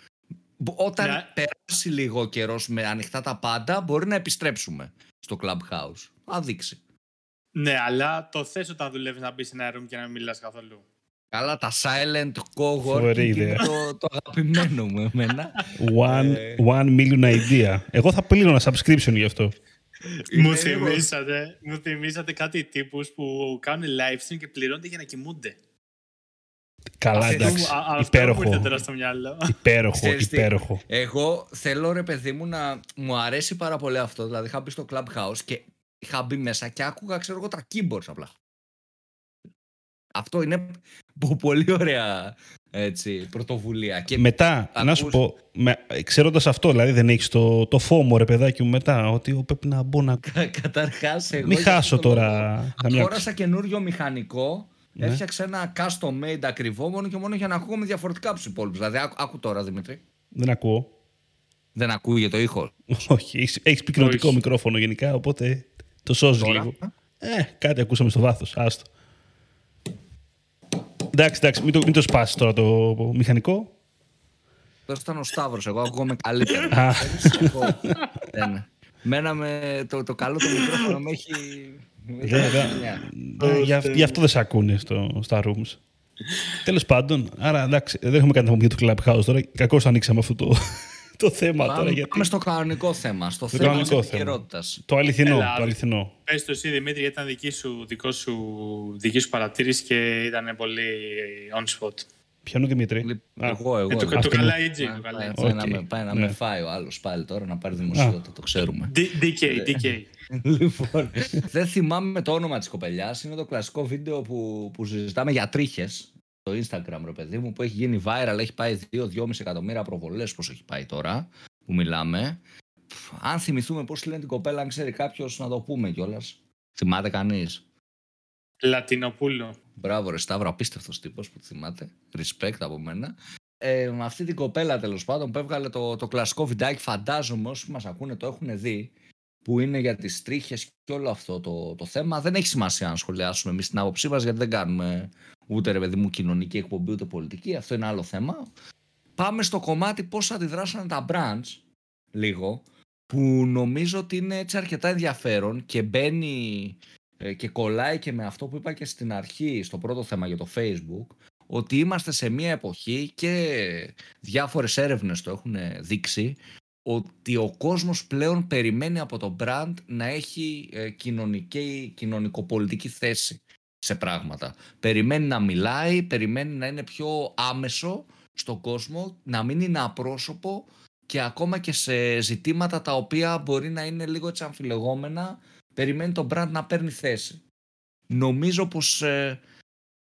Όταν Ναι. περάσει λίγο καιρός με ανοιχτά τα πάντα, μπορεί να επιστρέψουμε στο Clubhouse. Θα δείξει. ναι, αλλά το θες όταν δουλεύεις να μπεις σε ένα room και να μην μιλάς καθόλου; Καλά, τα silent coworking Φοβερή είναι ιδέα. το, το αγαπημένο μου εμένα. One, Ε. one million idea. Εγώ θα πλήρω ένα subscription γι' αυτό. Μου Είναι λίγο- θυμήσατε, μου θυμήσατε κάτι τύπους που κάνουν live stream και πληρώνται για να κοιμούνται. Καλά, Αυτό εντάξει. μου- α- αυτό μου ήρθε Υπέροχο. τώρα στο μυαλό. Υπέροχο, Ξέρεις τι, υπέροχο. Εγώ θέλω ρε παιδί μου να μου αρέσει πάρα πολύ αυτό. Δηλαδή είχα μπει στο Clubhouse και είχα μπει μέσα και άκουγα ξέρω εγώ τα keyboards απλά. Αυτό είναι πο- πολύ ωραία έτσι, πρωτοβουλία. Και Μετά, να σου ακούς- πω, με, ξέροντας αυτό, δηλαδή δεν έχεις το, το φόμο ρε παιδάκι μου μετά, ότι ο, πρέπει να μπω να... κα- καταρχάς εγώ Μην για χάσω αυτό το τώρα λόγο καμιά- Αγόρασα καινούριο μηχανικό, Ναι. έφτιαξα ένα custom made ακριβό μόνο και μόνο για να ακούγομαι διαφορετικά από τους υπόλοιπους. Δηλαδή, άκου, άκου τώρα Δημήτρη. Δεν ακούω. Δεν ακούγεται το ήχος. Όχι, έχεις, έχεις πυκνοτικό Όχι. μικρόφωνο γενικά, οπότε το σώζεις Τώρα. λίγο. Ε, κάτι ακούσαμε στο βάθος, άστο. Εντάξει, εντάξει, μην το, μην το σπάσεις τώρα το μηχανικό. Τώρα ήταν ο Σταύρος, εγώ ακούγομαι καλύτερα. Α. Εγώ- Δεν. Μένα με το, το καλό το μικρόφωνο με έχει... με έχει Βέβαια. μια. Ε, γι' αυ- γι' αυτό δεν σε ακούνε στο, στα rooms. Τέλος πάντων, άρα εντάξει, δεν έχουμε κάτι να πούμε για το Clubhouse τώρα. Κακώς ανοίξαμε αυτό το, το θέμα τώρα. Πάμε, Γιατί... πάμε στο κανονικό θέμα, στο Το θέμα της κανονικό θέμα. επικαιρότητας. Το αληθινό. Έλα, το αληθινό. Πες το εσύ Δημήτρη γιατί ήταν δική σου, δικό σου, δική σου παρατήρηση και ήταν πολύ on spot. Ποιον ο Δημήτρη; Λοιπόν, Α, Εγώ, εγώ. Ε, το, εγώ. το αυτό καλά είναι. EG. Πάει- Το καλά πάει- EG. πάει να Οκ, με- Πάει να ναι. με φάει ο άλλος πάλι τώρα να πάρει δημοσιότητα, το ξέρουμε. D- DK, DK. Λοιπόν, δεν θυμάμαι το όνομα της κοπελιάς. Είναι το κλασικό βίντεο που, που συζητάμε για τρίχες στο Instagram, ρε παιδί μου, που έχει γίνει viral, έχει πάει 2-2,5 εκατομμύρια προβολές, πώς έχει πάει τώρα, που μιλάμε. Πφ, Αν θυμηθούμε πώς λένε την κοπέλα, αν ξέρει κάποιος να το πούμε κιόλας. Θυμάται κανείς; Λατινοπούλο. Μπράβο, ρε Σταύρο, απίστευτος τύπος που τη θυμάται. Respect από μένα. Ε, με αυτή την κοπέλα τέλος πάντων που έβγαλε το, το κλασικό βιντεάκι, φαντάζομαι όσοι μας ακούνε το έχουν δει, που είναι για τις τρίχες και όλο αυτό το, το θέμα. Δεν έχει σημασία να σχολιάσουμε εμείς την άποψή μας, γιατί δεν κάνουμε ούτε ρε παιδί μου κοινωνική εκπομπή ούτε πολιτική. Αυτό είναι άλλο θέμα. Πάμε στο κομμάτι πώς αντιδράσανε τα brands λίγο, που νομίζω ότι είναι έτσι αρκετά ενδιαφέρον και μπαίνει ε, και κολλάει και με αυτό που είπα και στην αρχή στο πρώτο θέμα για το Facebook ότι είμαστε σε μια εποχή και διάφορες έρευνες το έχουν δείξει ότι ο κόσμος πλέον περιμένει από το brand να έχει ε, κοινωνική, κοινωνικοπολιτική θέση σε πράγματα. Περιμένει να μιλάει, περιμένει να είναι πιο άμεσο στον κόσμο, να μην είναι απρόσωπο και ακόμα και σε ζητήματα τα οποία μπορεί να είναι λίγο έτσι αμφιλεγόμενα, περιμένει το brand να παίρνει θέση. Νομίζω πως ε,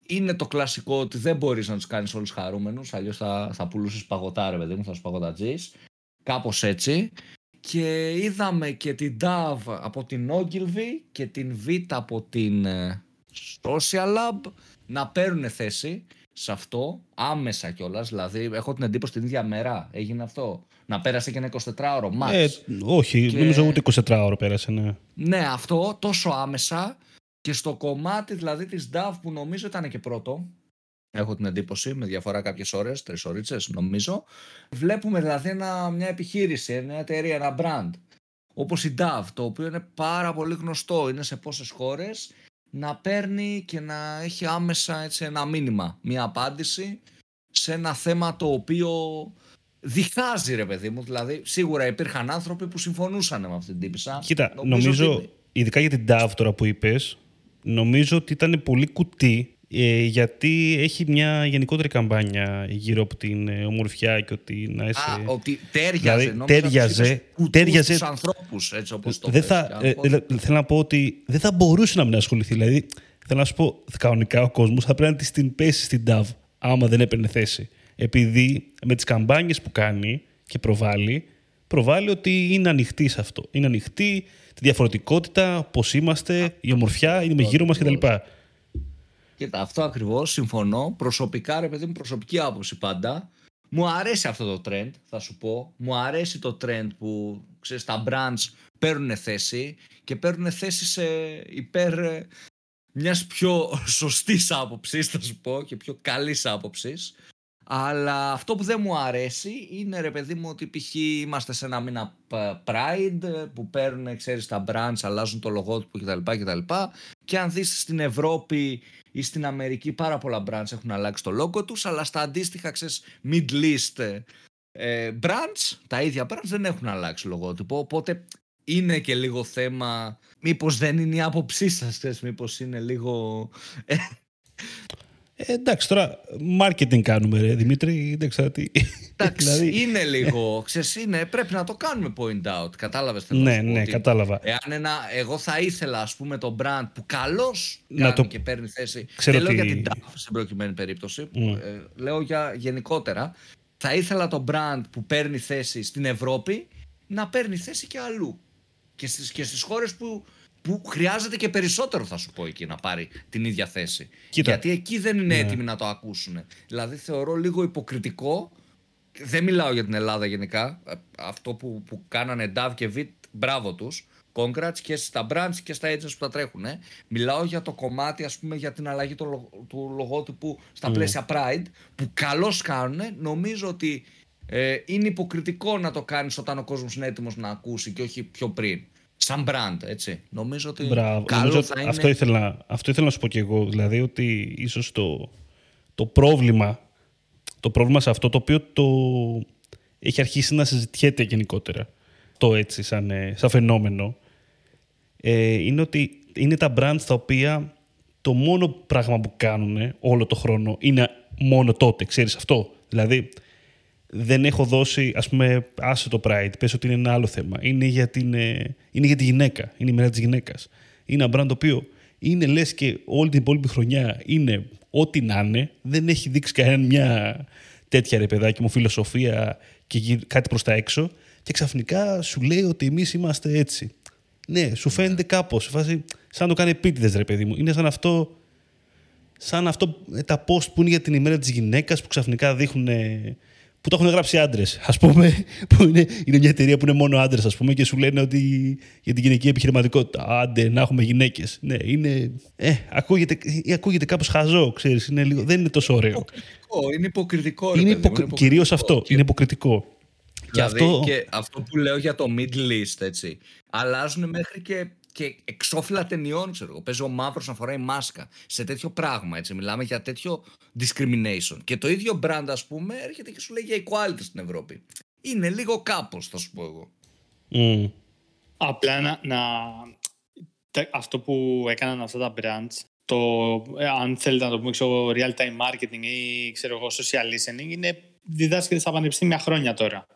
είναι το κλασικό ότι δεν μπορείς να τους κάνεις όλους χαρούμενους, αλλιώς θα, θα πουλήσεις παγωτά ρε παιδί μου, θα σου παγωτατζείς. Κάπως έτσι. Και είδαμε και την DAV από την Ogilvy και την V από την ε, Social Lab να παίρνουν θέση σε αυτό άμεσα κιόλας. Δηλαδή, έχω την εντύπωση την ίδια μέρα έγινε αυτό; Να πέρασε και ένα 24ωρο. Max. Ε, όχι, και... νομίζω ούτε 24ωρο πέρασε, ναι. Ναι, αυτό τόσο άμεσα και στο κομμάτι δηλαδή της DAV που νομίζω ήταν και πρώτο. Έχω την εντύπωση με διαφορά κάποιες ώρες, τρεις ώρες νομίζω. Βλέπουμε δηλαδή ένα, μια επιχείρηση, μια εταιρεία, ένα brand. Όπως η DAV, το οποίο είναι πάρα πολύ γνωστό, είναι σε πόσες χώρες να παίρνει και να έχει άμεσα έτσι, ένα μήνυμα, μια απάντηση σε ένα θέμα το οποίο διχάζει ρε παιδί μου. Δηλαδή σίγουρα υπήρχαν άνθρωποι που συμφωνούσαν με αυτήν την τύπησα. Κοίτα, νομίζω, νομίζω ειδικά για την DAV τώρα που είπες, νομίζω ότι ήταν πολύ κουτί ε, γιατί έχει μια γενικότερη καμπάνια γύρω από την ε, ομορφιά και ότι να είσαι... Α, ότι τέριαζε, δηλαδή, τέριαζε, τέριαζε τους ανθρώπους, έτσι όπως το δεν θα, ε, Θέλω να πω ότι δεν θα μπορούσε να μην ασχοληθεί. Δηλαδή, θέλω να σου πω, κανονικά ο κόσμος θα πρέπει να την πέσει στην DAV, άμα δεν έπαιρνε θέση. Επειδή με τις καμπάνιες που κάνει και προβάλλει, προβάλλει ότι είναι ανοιχτή σε αυτό. Είναι ανοιχτή, τη διαφορετικότητα, πώς είμαστε, η ομορφιά, είναι με γύρω μας κτλ. Κοίτα, αυτό ακριβώς συμφωνώ. Προσωπικά, ρε παιδί μου, προσωπική άποψη πάντα. Μου αρέσει αυτό το trend, θα σου πω. Μου αρέσει το trend που ξέρεις, τα brands παίρνουν θέση και παίρνουν θέση σε υπέρ ε, μιας πιο σωστής άποψης, θα σου πω, και πιο καλής άποψης. Αλλά αυτό που δεν μου αρέσει είναι ρε παιδί μου ότι π.χ. είμαστε σε ένα μήνα Pride που παίρνουν, ξέρεις, τα brands, αλλάζουν το λογότυπο κτλ. κτλ. Και αν δεις στην Ευρώπη ή στην Αμερική πάρα πολλά brands έχουν αλλάξει το λόγο τους, αλλά στα αντίστοιχα, ξέρεις, Middle East ε, brands, τα ίδια brands δεν έχουν αλλάξει λογότυπο, οπότε είναι και λίγο θέμα, μήπως δεν είναι η άποψή σας, μήπως είναι λίγο... Ε, ε, εντάξει, τώρα marketing κάνουμε, ρε, Δημήτρη. Δεν ξέρω τι. Εντάξει, δηλαδή... είναι λίγο. Ξέρεις, είναι, πρέπει να το κάνουμε point out. Κατάλαβες τι Ναι, ναι, ότι κατάλαβα. Εάν ένα, εγώ θα ήθελα, ας πούμε, το brand που καλώς κάνει το... και παίρνει θέση. Ξέρω δεν λέω για την DAF στην προκειμένη περίπτωση. Που, mm. ε, λέω για γενικότερα. Θα ήθελα το brand που παίρνει θέση στην Ευρώπη να παίρνει θέση και αλλού. Και στις, και στις χώρες που που χρειάζεται και περισσότερο θα σου πω εκεί να πάρει την ίδια θέση. Γιατί εκεί δεν είναι ναι. έτοιμοι να το ακούσουν. Δηλαδή θεωρώ λίγο υποκριτικό, δεν μιλάω για την Ελλάδα γενικά, αυτό που, που κάνανε Dav και Vit, μπράβο τους, congrats και στα brands και στα agents που τα τρέχουν. Ε. Μιλάω για το κομμάτι, ας πούμε, για την αλλαγή του, του λογότυπου στα mm. πλαίσια Pride, που καλώς κάνουν. Νομίζω ότι ε, είναι υποκριτικό να το κάνεις όταν ο κόσμος είναι έτοιμος να ακούσει και όχι πιο πριν σαν brand, έτσι. Νομίζω ότι Μπράβο. καλό Νομίζω θα είναι... Αυτό ήθελα, αυτό ήθελα να σου πω και εγώ. Δηλαδή ότι ίσως το, το πρόβλημα, το πρόβλημα σε αυτό το οποίο το έχει αρχίσει να συζητιέται γενικότερα, το έτσι σαν, ε, σαν φαινόμενο, ε, είναι ότι είναι τα brands τα οποία το μόνο πράγμα που κάνουν όλο το χρόνο είναι μόνο τότε, ξέρεις αυτό; Δηλαδή, δεν έχω δώσει, ας πούμε, άσε το Pride, πες ότι είναι ένα άλλο θέμα. Είναι για, την, ε, είναι για τη γυναίκα, είναι η μέρα της γυναίκας. Είναι ένα brand το οποίο είναι λες και όλη την υπόλοιπη χρονιά είναι ό,τι να είναι, δεν έχει δείξει κανένα μια τέτοια ρε παιδάκι μου φιλοσοφία και κάτι προς τα έξω και ξαφνικά σου λέει ότι εμείς είμαστε έτσι. Ναι, σου φαίνεται κάπως, φάση, σαν να το κάνει επίτηδες ρε παιδί μου. Είναι σαν αυτό, σαν αυτό ε, τα post που είναι για την ημέρα της γυναίκας που ξαφνικά δείχνουν που το έχουν γράψει άντρες, ας πούμε, που είναι, είναι μια εταιρεία που είναι μόνο άντρες, ας πούμε, και σου λένε ότι για την γυναική επιχειρηματικότητα. Άντε, να έχουμε γυναίκες. Ναι, είναι. Ε, ακούγεται, ακούγεται κάπως χαζό, ξέρεις. Δεν είναι τόσο ωραίο. Υποκριτικό, είναι υποκριτικό. Είναι, υποκ... είναι Κυρίως αυτό. Είναι υποκριτικό. Δηλαδή, και αυτό... και αυτό που λέω για το Middle East, έτσι. Αλλάζουν μέχρι και και εξώφυλλα ταινιών, ξέρω εγώ. Παίζει ο μαύρο να φοράει μάσκα. Σε τέτοιο πράγμα, έτσι. Μιλάμε για τέτοιο discrimination. Και το ίδιο brand, ας πούμε, έρχεται και σου λέει για equality στην Ευρώπη. είναι λίγο κάπως, θα σου πω εγώ. Mm. Απλά να, να, αυτό που έκαναν αυτά τα brands, το, ε, αν θέλετε να το πούμε ξέρω, real time marketing ή ξέρω εγώ social listening, είναι διδάσκεται στα πανεπιστήμια χρόνια τώρα.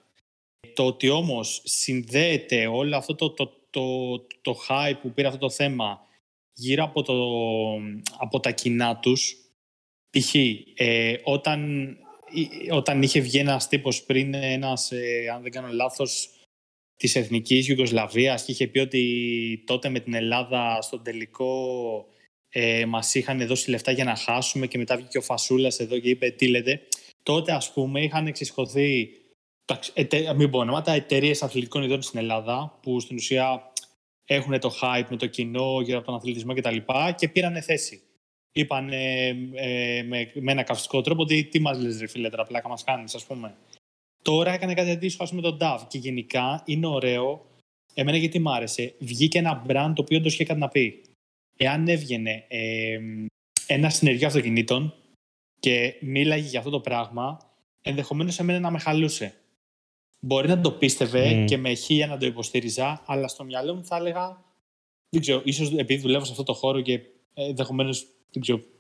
Το ότι όμως συνδέεται όλο αυτό το, το, το, το hype που πήρε αυτό το θέμα γύρω από, το, από τα κοινά τους, π.χ. Ε, όταν, όταν είχε βγει ένας τύπος πριν ένας, ε, αν δεν κάνω λάθος, της εθνικής Ιουγκοσλαβίας και είχε πει ότι τότε με την Ελλάδα στον τελικό ε, μας είχαν δώσει λεφτά για να χάσουμε και μετά βγήκε ο Φασούλας εδώ και είπε τι λέτε. Τότε ας πούμε είχαν εξισχωθεί ετε, μην πω ονόματα, εταιρείες αθλητικών ειδών στην Ελλάδα που στην ουσία έχουν το hype με το κοινό γύρω από τον αθλητισμό κτλ. Και, και πήραν θέση. Είπαν ε, με, με ένα καυστικό τρόπο ότι τι μας λες ρε φίλε τώρα πλάκα μας κάνεις ας πούμε. Τώρα έκανε κάτι αντίστοιχο με τον DAV και γενικά είναι ωραίο. Εμένα γιατί μ' άρεσε. Βγήκε ένα brand το οποίο όντως είχε κάτι να πει. Εάν έβγαινε ε, ένα συνεργείο αυτοκινήτων και μίλαγε για αυτό το πράγμα, ενδεχομένως εμένα να με χαλούσε. Μπορεί να το πίστευε και με χίλια να το υποστήριζα, αλλά στο μυαλό μου θα έλεγα. Δεν ξέρω, ίσως επειδή δουλεύω σε αυτό το χώρο και ενδεχομένως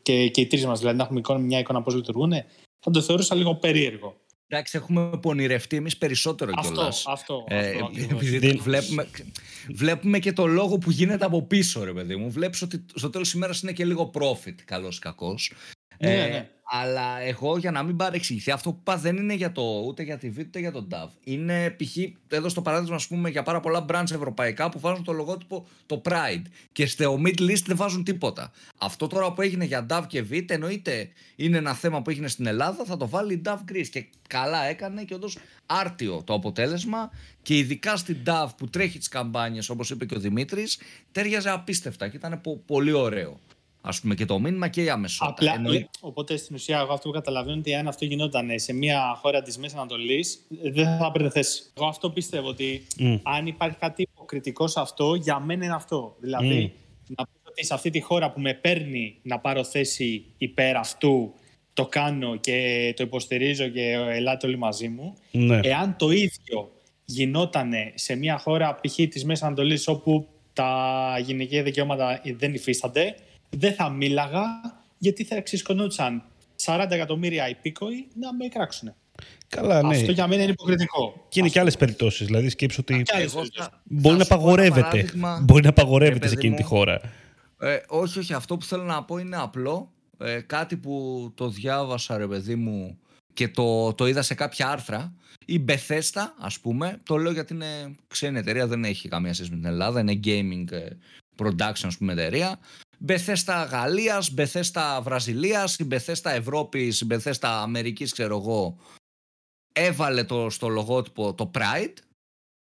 και, και οι τρεις μας δηλαδή να έχουμε μια εικόνα πώς λειτουργούν, θα το θεωρούσα λίγο περίεργο. Εντάξει, έχουμε πονηρευτεί εμείς περισσότερο κιόλας. Αυτό, αυτό. Ε, αυτό βλέπουμε, βλέπουμε και το λόγο που γίνεται από πίσω, ρε παιδί μου. Βλέπεις ότι στο τέλος της ημέρας είναι και λίγο profit, καλός ή κακός. Ναι, ε, ναι. Αλλά εγώ για να μην παρεξηγηθεί, αυτό που είπα δεν είναι για το, ούτε για τη Vita ούτε για τον DAV. Είναι π.χ. εδώ στο παράδειγμα, ας πούμε, για πάρα πολλά brands ευρωπαϊκά που βάζουν το λογότυπο το Pride και στο mid list δεν βάζουν τίποτα. Αυτό τώρα που έγινε για DAV και Vita εννοείται είναι ένα θέμα που έγινε στην Ελλάδα, θα το βάλει η DAV Greece. Και καλά έκανε και όντως άρτιο το αποτέλεσμα και ειδικά στην DAV που τρέχει τις καμπάνιες όπως είπε και ο Δημήτρης, τέριαζε απίστευτα και ήταν πολύ ωραίο ας πούμε και το μήνυμα και η άμεσο. Απλά, Εννοεί... οπότε στην ουσία εγώ αυτό που καταλαβαίνω ότι αν αυτό γινόταν σε μια χώρα της Μέσης Ανατολής δεν θα έπαιρνε θέση. Εγώ αυτό πιστεύω ότι αν υπάρχει κάτι υποκριτικό σε αυτό, για μένα είναι αυτό. Δηλαδή να πω ότι σε αυτή τη χώρα που με παίρνει να πάρω θέση υπέρ αυτού το κάνω και το υποστηρίζω και ελάτε όλοι μαζί μου. Ναι. Εάν το ίδιο γινόταν σε μια χώρα π.χ. της Μέσης Ανατολής όπου τα γυναικεία δικαιώματα δεν υφίστανται, δεν θα μίλαγα γιατί θα εξισκονούτσαν 40 εκατομμύρια υπήκοοι να με κράξουν. Καλά, ναι. Αυτό για μένα είναι υποκριτικό. Και είναι και άλλες περιπτώσεις. Δηλαδή, σκέψω ότι. Μπορεί να απαγορεύεται. Μπορεί να απαγορεύεται σε εκείνη τη χώρα. Ε, όχι, όχι. Αυτό που θέλω να πω είναι απλό. Ε, κάτι που το διάβασα, ρε παιδί μου, και το, το είδα σε κάποια άρθρα. Η Bethesda, ας πούμε, το λέω γιατί είναι ξένη εταιρεία, δεν έχει καμία σχέση με την Ελλάδα, είναι gaming ε, production, ας πούμε, εταιρεία. Μπεθέστα Γαλλίας, Μπεθέστα Βραζιλίας, η Μπεθέστα Ευρώπης, η Μπεθέστα Αμερικής, ξέρω εγώ, έβαλε το, στο λογότυπο το Pride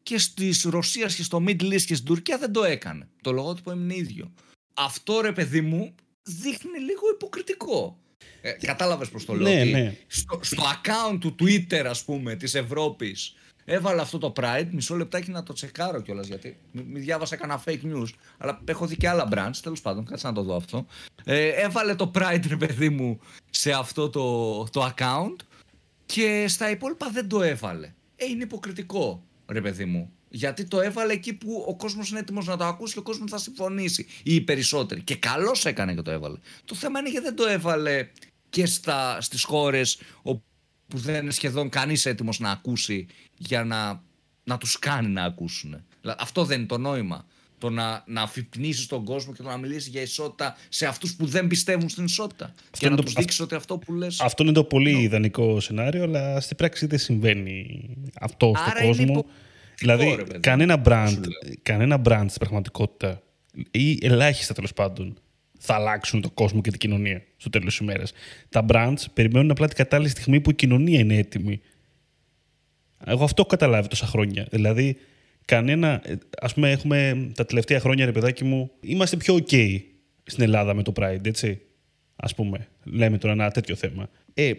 και στη Ρωσίας και στο Middle East και στην Τουρκία δεν το έκανε. Το λογότυπο είναι ίδιο. Αυτό ρε παιδί μου δείχνει λίγο υποκριτικό. Ε, κατάλαβες πως το λέω. Ναι, ναι. Στο, στο account του Twitter ας πούμε της Ευρώπης Έβαλα αυτό το Pride, μισό λεπτάκι να το τσεκάρω κιόλας γιατί μη διάβασα κανένα fake news. Αλλά έχω δει και άλλα brands, τέλος πάντων, κάτσε να το δω αυτό. Ε, έβαλε το Pride, ρε παιδί μου, σε αυτό το, το account και στα υπόλοιπα δεν το έβαλε. Ε, είναι υποκριτικό, ρε παιδί μου. Γιατί το έβαλε εκεί που ο κόσμος είναι έτοιμος να το ακούσει και ο κόσμος θα συμφωνήσει. Ή οι περισσότεροι. Και καλώς έκανε και το έβαλε. Το θέμα είναι γιατί δεν το έβαλε και στις χώρες που δεν είναι σχεδόν κανείς έτοιμος να ακούσει για να, να τους κάνει να ακούσουν. Αυτό δεν είναι το νόημα. Το να, να αφυπνίσεις τον κόσμο και το να μιλήσεις για ισότητα σε αυτούς που δεν πιστεύουν στην ισότητα. Αυτό και να τους δείξεις ότι αυτό που λε. Αυτό είναι το πολύ ιδανικό σενάριο, αλλά στην πράξη δεν συμβαίνει αυτό στον κόσμο. Υπο... Δηλαδή, ρε, κανένα brand, κανένα brand στην πραγματικότητα ή ελάχιστα τέλος πάντων θα αλλάξουν τον κόσμο και την κοινωνία στο τέλος της ημέρας. Τα brands περιμένουν απλά την κατάλληλη στιγμή που η κοινωνία είναι έτοιμη. Εγώ αυτό έχω καταλάβει τόσα χρόνια. Δηλαδή, κανένα. Α πούμε, έχουμε τα τελευταία χρόνια, ρε παιδάκι μου, είμαστε πιο OK στην Ελλάδα με το Pride, έτσι. Α πούμε, λέμε τώρα ένα τέτοιο θέμα. Ε,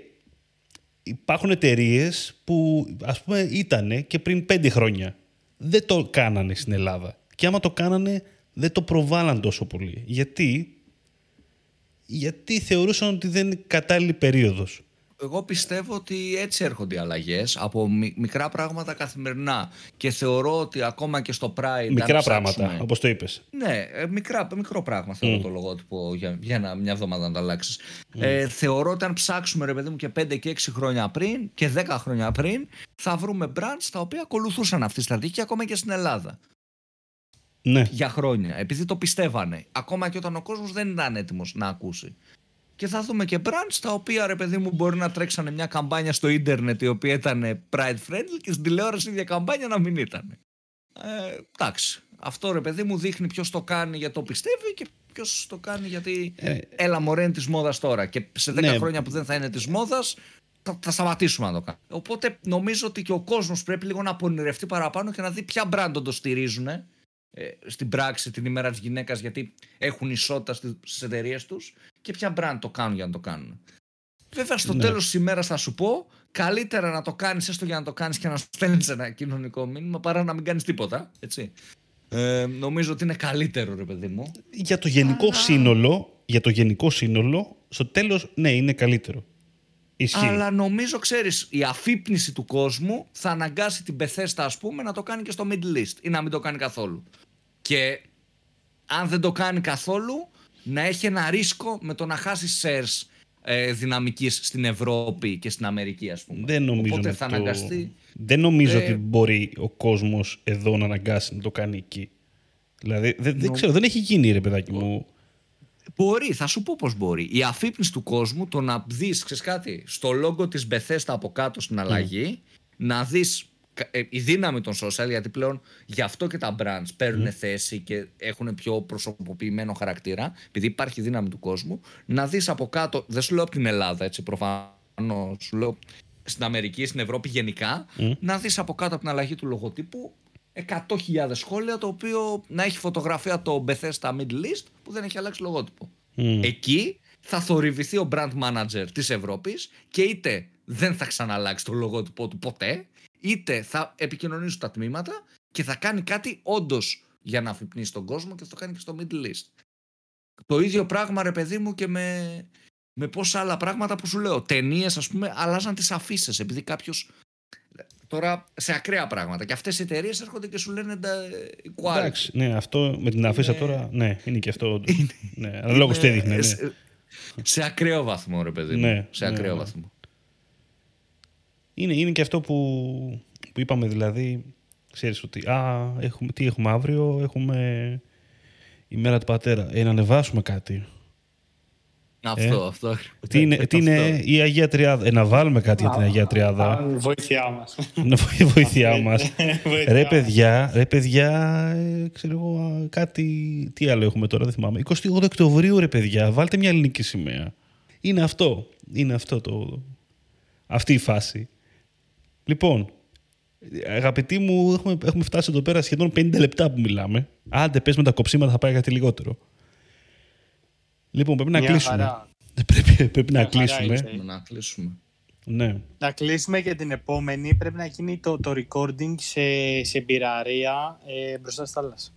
υπάρχουν εταιρείες που ας πούμε ήταν και πριν πέντε χρόνια. Δεν το κάνανε στην Ελλάδα. Και άμα το κάνανε, δεν το προβάλλαν τόσο πολύ. Γιατί γιατί θεωρούσαν ότι δεν είναι κατάλληλη περίοδος. εγώ πιστεύω ότι έτσι έρχονται οι αλλαγές από μικρά πράγματα καθημερινά. Και θεωρώ ότι ακόμα και στο Pride. Μικρά πράγματα, όπως το είπες. Ναι, ε, μικρά, μικρό πράγμα θεωρώ mm. το λογότυπο για, για μια εβδομάδα να το αλλάξεις. Mm. Ε, θεωρώ ότι αν ψάξουμε, ρε παιδί μου, και 5 και 6 χρόνια πριν και 10 χρόνια πριν, θα βρούμε brands τα οποία ακολουθούσαν αυτή τη στρατηγική ακόμα και στην Ελλάδα. Ναι. Για χρόνια. Επειδή το πιστεύανε. Ακόμα και όταν ο κόσμος δεν ήταν έτοιμος να ακούσει. Και θα δούμε και brands τα οποία ρε παιδί μου μπορεί να τρέξανε μια καμπάνια στο ίντερνετ η οποία ήταν pride friendly και στην τηλεόραση η ίδια καμπάνια να μην ήταν. Ε, εντάξει. Αυτό ρε παιδί μου δείχνει ποιος το κάνει γιατί το πιστεύει και ποιος το κάνει γιατί ε, έλα μωρέ είναι της μόδας τώρα. Και σε 10 ναι. χρόνια που δεν θα είναι της μόδας θα, θα σταματήσουμε να το κάνουμε. Οπότε νομίζω ότι και ο κόσμος πρέπει λίγο να πονηρευτεί παραπάνω και να δει ποια brand το στηρίζουν ε, στην πράξη την ημέρα της γυναίκας γιατί έχουν ισότητα στις εταιρείες τους και ποια brand το κάνουν για να το κάνουν. Βέβαια στο ναι. τέλος της ημέρας θα σου πω καλύτερα να το κάνεις έστω για να το κάνεις και να στέλνεις ένα κοινωνικό μήνυμα παρά να μην κάνεις τίποτα. Έτσι. Ε, νομίζω ότι είναι καλύτερο ρε παιδί μου. Για το γενικό σύνολο, για το γενικό σύνολο, στο τέλος ναι είναι καλύτερο. Ισχύει. Αλλά νομίζω, ξέρεις, η αφύπνιση του κόσμου θα αναγκάσει την Πεθέστα, ας πούμε, να το κάνει και στο Middle East ή να μην το κάνει καθόλου. Και αν δεν το κάνει καθόλου, να έχει ένα ρίσκο με το να χάσει shares ε, δυναμικής στην Ευρώπη και στην Αμερική, ας πούμε. Δεν νομίζω, Οπότε θα αναγκαστεί... δεν νομίζω ε... ότι μπορεί ο κόσμος εδώ να αναγκάσει να το κάνει εκεί. Δηλαδή, δεν, δεν ξέρω, δεν έχει γίνει ρε παιδάκι μου. Μπορεί, θα σου πω πώς μπορεί. Η αφύπνιση του κόσμου, το να δεις, ξέρεις κάτι, στο λόγο της Bethesda από κάτω στην αλλαγή, να δεις ε, η δύναμη των social, γιατί πλέον γι' αυτό και τα brands παίρνουν θέση και έχουν πιο προσωποποιημένο χαρακτήρα, επειδή υπάρχει δύναμη του κόσμου, να δεις από κάτω, δεν σου λέω από την Ελλάδα, έτσι προφανώς, σου λέω στην Αμερική, στην Ευρώπη γενικά, να δεις από κάτω από την αλλαγή του λογοτύπου 100.000 σχόλια το οποίο να έχει φωτογραφία το Bethesda Middle East που δεν έχει αλλάξει λογότυπο. Εκεί θα θορυβηθεί ο brand manager της Ευρώπης και είτε δεν θα ξαναλλάξει το λογότυπο του ποτέ είτε θα επικοινωνήσουν τα τμήματα και θα κάνει κάτι όντως για να αφυπνίσει τον κόσμο και θα το κάνει και στο Middle East. Το ίδιο πράγμα ρε παιδί μου και με, με πόσα άλλα πράγματα που σου λέω. Ταινίες, ας πούμε, αλλάζαν τις αφήσει επειδή κάποιο. Τώρα σε ακραία πράγματα. Και αυτές οι εταιρείες έρχονται και σου λένε τα Εντάξει, ναι, αυτό με την αφήσα τώρα. Ναι, είναι και αυτό. ναι, αλλά λόγω τι έδειχνε. Ναι. Σε, σε ακραίο βαθμό, ρε παιδί μου. Ναι, σε ακραίο ναι, ναι. βαθμό. Είναι, είναι και αυτό που, που είπαμε δηλαδή, ξέρεις ότι α, έχουμε, τι έχουμε αύριο, έχουμε η μέρα του πατέρα. Ε, να ανεβάσουμε κάτι. Αυτό, ε, αυτό. Τι είναι, τι είναι η Αγία Τριάδα; Ε, να βάλουμε κάτι για την Αγία Τριάδα. Βοήθειά μας. βοήθειά μας. ρε παιδιά, ρε παιδιά, ε, ξέρω εγώ, κάτι... Τι άλλο έχουμε τώρα, δεν θυμάμαι. 28 Οκτωβρίου, ρε παιδιά, βάλτε μια ελληνική σημαία. Είναι αυτό. Είναι αυτό το... Αυτή η φάση. Λοιπόν, αγαπητοί μου, έχουμε, έχουμε φτάσει εδώ πέρα σχεδόν 50 λεπτά που μιλάμε. Άντε, πες με τα κοψίματα θα πάει κάτι λιγότερο. Λοιπόν, πρέπει να κλείσουμε. Πρέπει, πρέπει να, κλείσουμε. να κλείσουμε. Ναι. Να κλείσουμε και την επόμενη. Πρέπει να γίνει το, το recording σε, σε μπειραρία ε, μπροστά στη θάλασσα.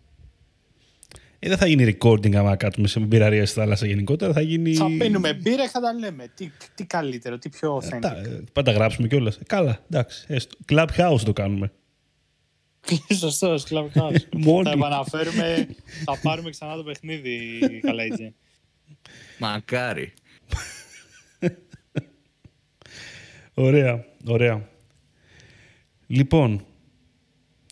Ε, δεν θα γίνει recording άμα κάτσουμε σε μπειραρία στη θάλασσα γενικότερα. Θα, γίνει... θα πίνουμε μπύρα και θα τα λέμε. Τι, τι καλύτερο, τι πιο authentic. Ε, πάντα γράψουμε κιόλας. Ε, καλά, εντάξει. Έστω. Clubhouse το κάνουμε. Σωστός, Clubhouse. θα επαναφέρουμε, θα πάρουμε ξανά το παιχνίδι, καλά έτσι. Μακάρι. ωραία, ωραία. Λοιπόν,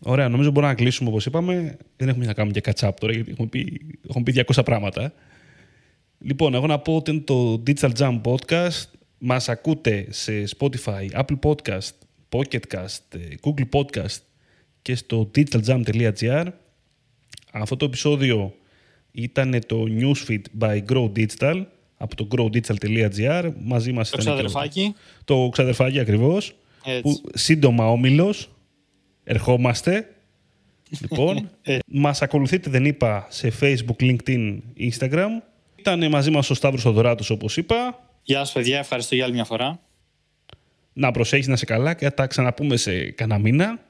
Ωραία, νομίζω μπορούμε να κλείσουμε όπως είπαμε. Δεν έχουμε να κάνουμε και catch up τώρα, γιατί έχουμε πει, έχουμε πει 200 πράγματα. Λοιπόν, εγώ να πω ότι είναι το Digital Jam Podcast. Μας ακούτε σε Spotify, Apple Podcast, Pocket Cast, Google Podcast και στο digitaljam.gr. Αυτό το επεισόδιο ήταν το newsfeed by Grow Digital από το growdigital.gr. Μαζί μας το ξαδερφάκι. Το ξαδερφάκι ακριβώς. Που, σύντομα όμιλος ερχόμαστε. Λοιπόν, ε. μας ακολουθείτε, δεν είπα, σε Facebook, LinkedIn, Instagram. Ήταν μαζί μας ο Σταύρος Οδωράτος, όπως είπα. Γεια σας, παιδιά. Ευχαριστώ για άλλη μια φορά. Να προσέχεις να σε καλά και θα τα ξαναπούμε σε κανένα μήνα.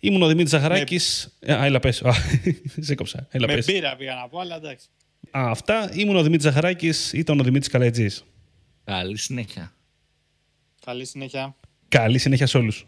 Ήμουν ο Δημήτρης Ζαχαράκης. Με... Α, έλα πες. σε κόψα. Έλα, Με πες. πήρα πήγα να πω, αλλά εντάξει. Α, αυτά. Ήμουν ο Δημήτρης Ζαχαράκης. Ήταν ο Δημήτρης Καλαϊτζής. Καλή συνέχεια. Καλή συνέχεια. Καλή συνέχεια σε όλους.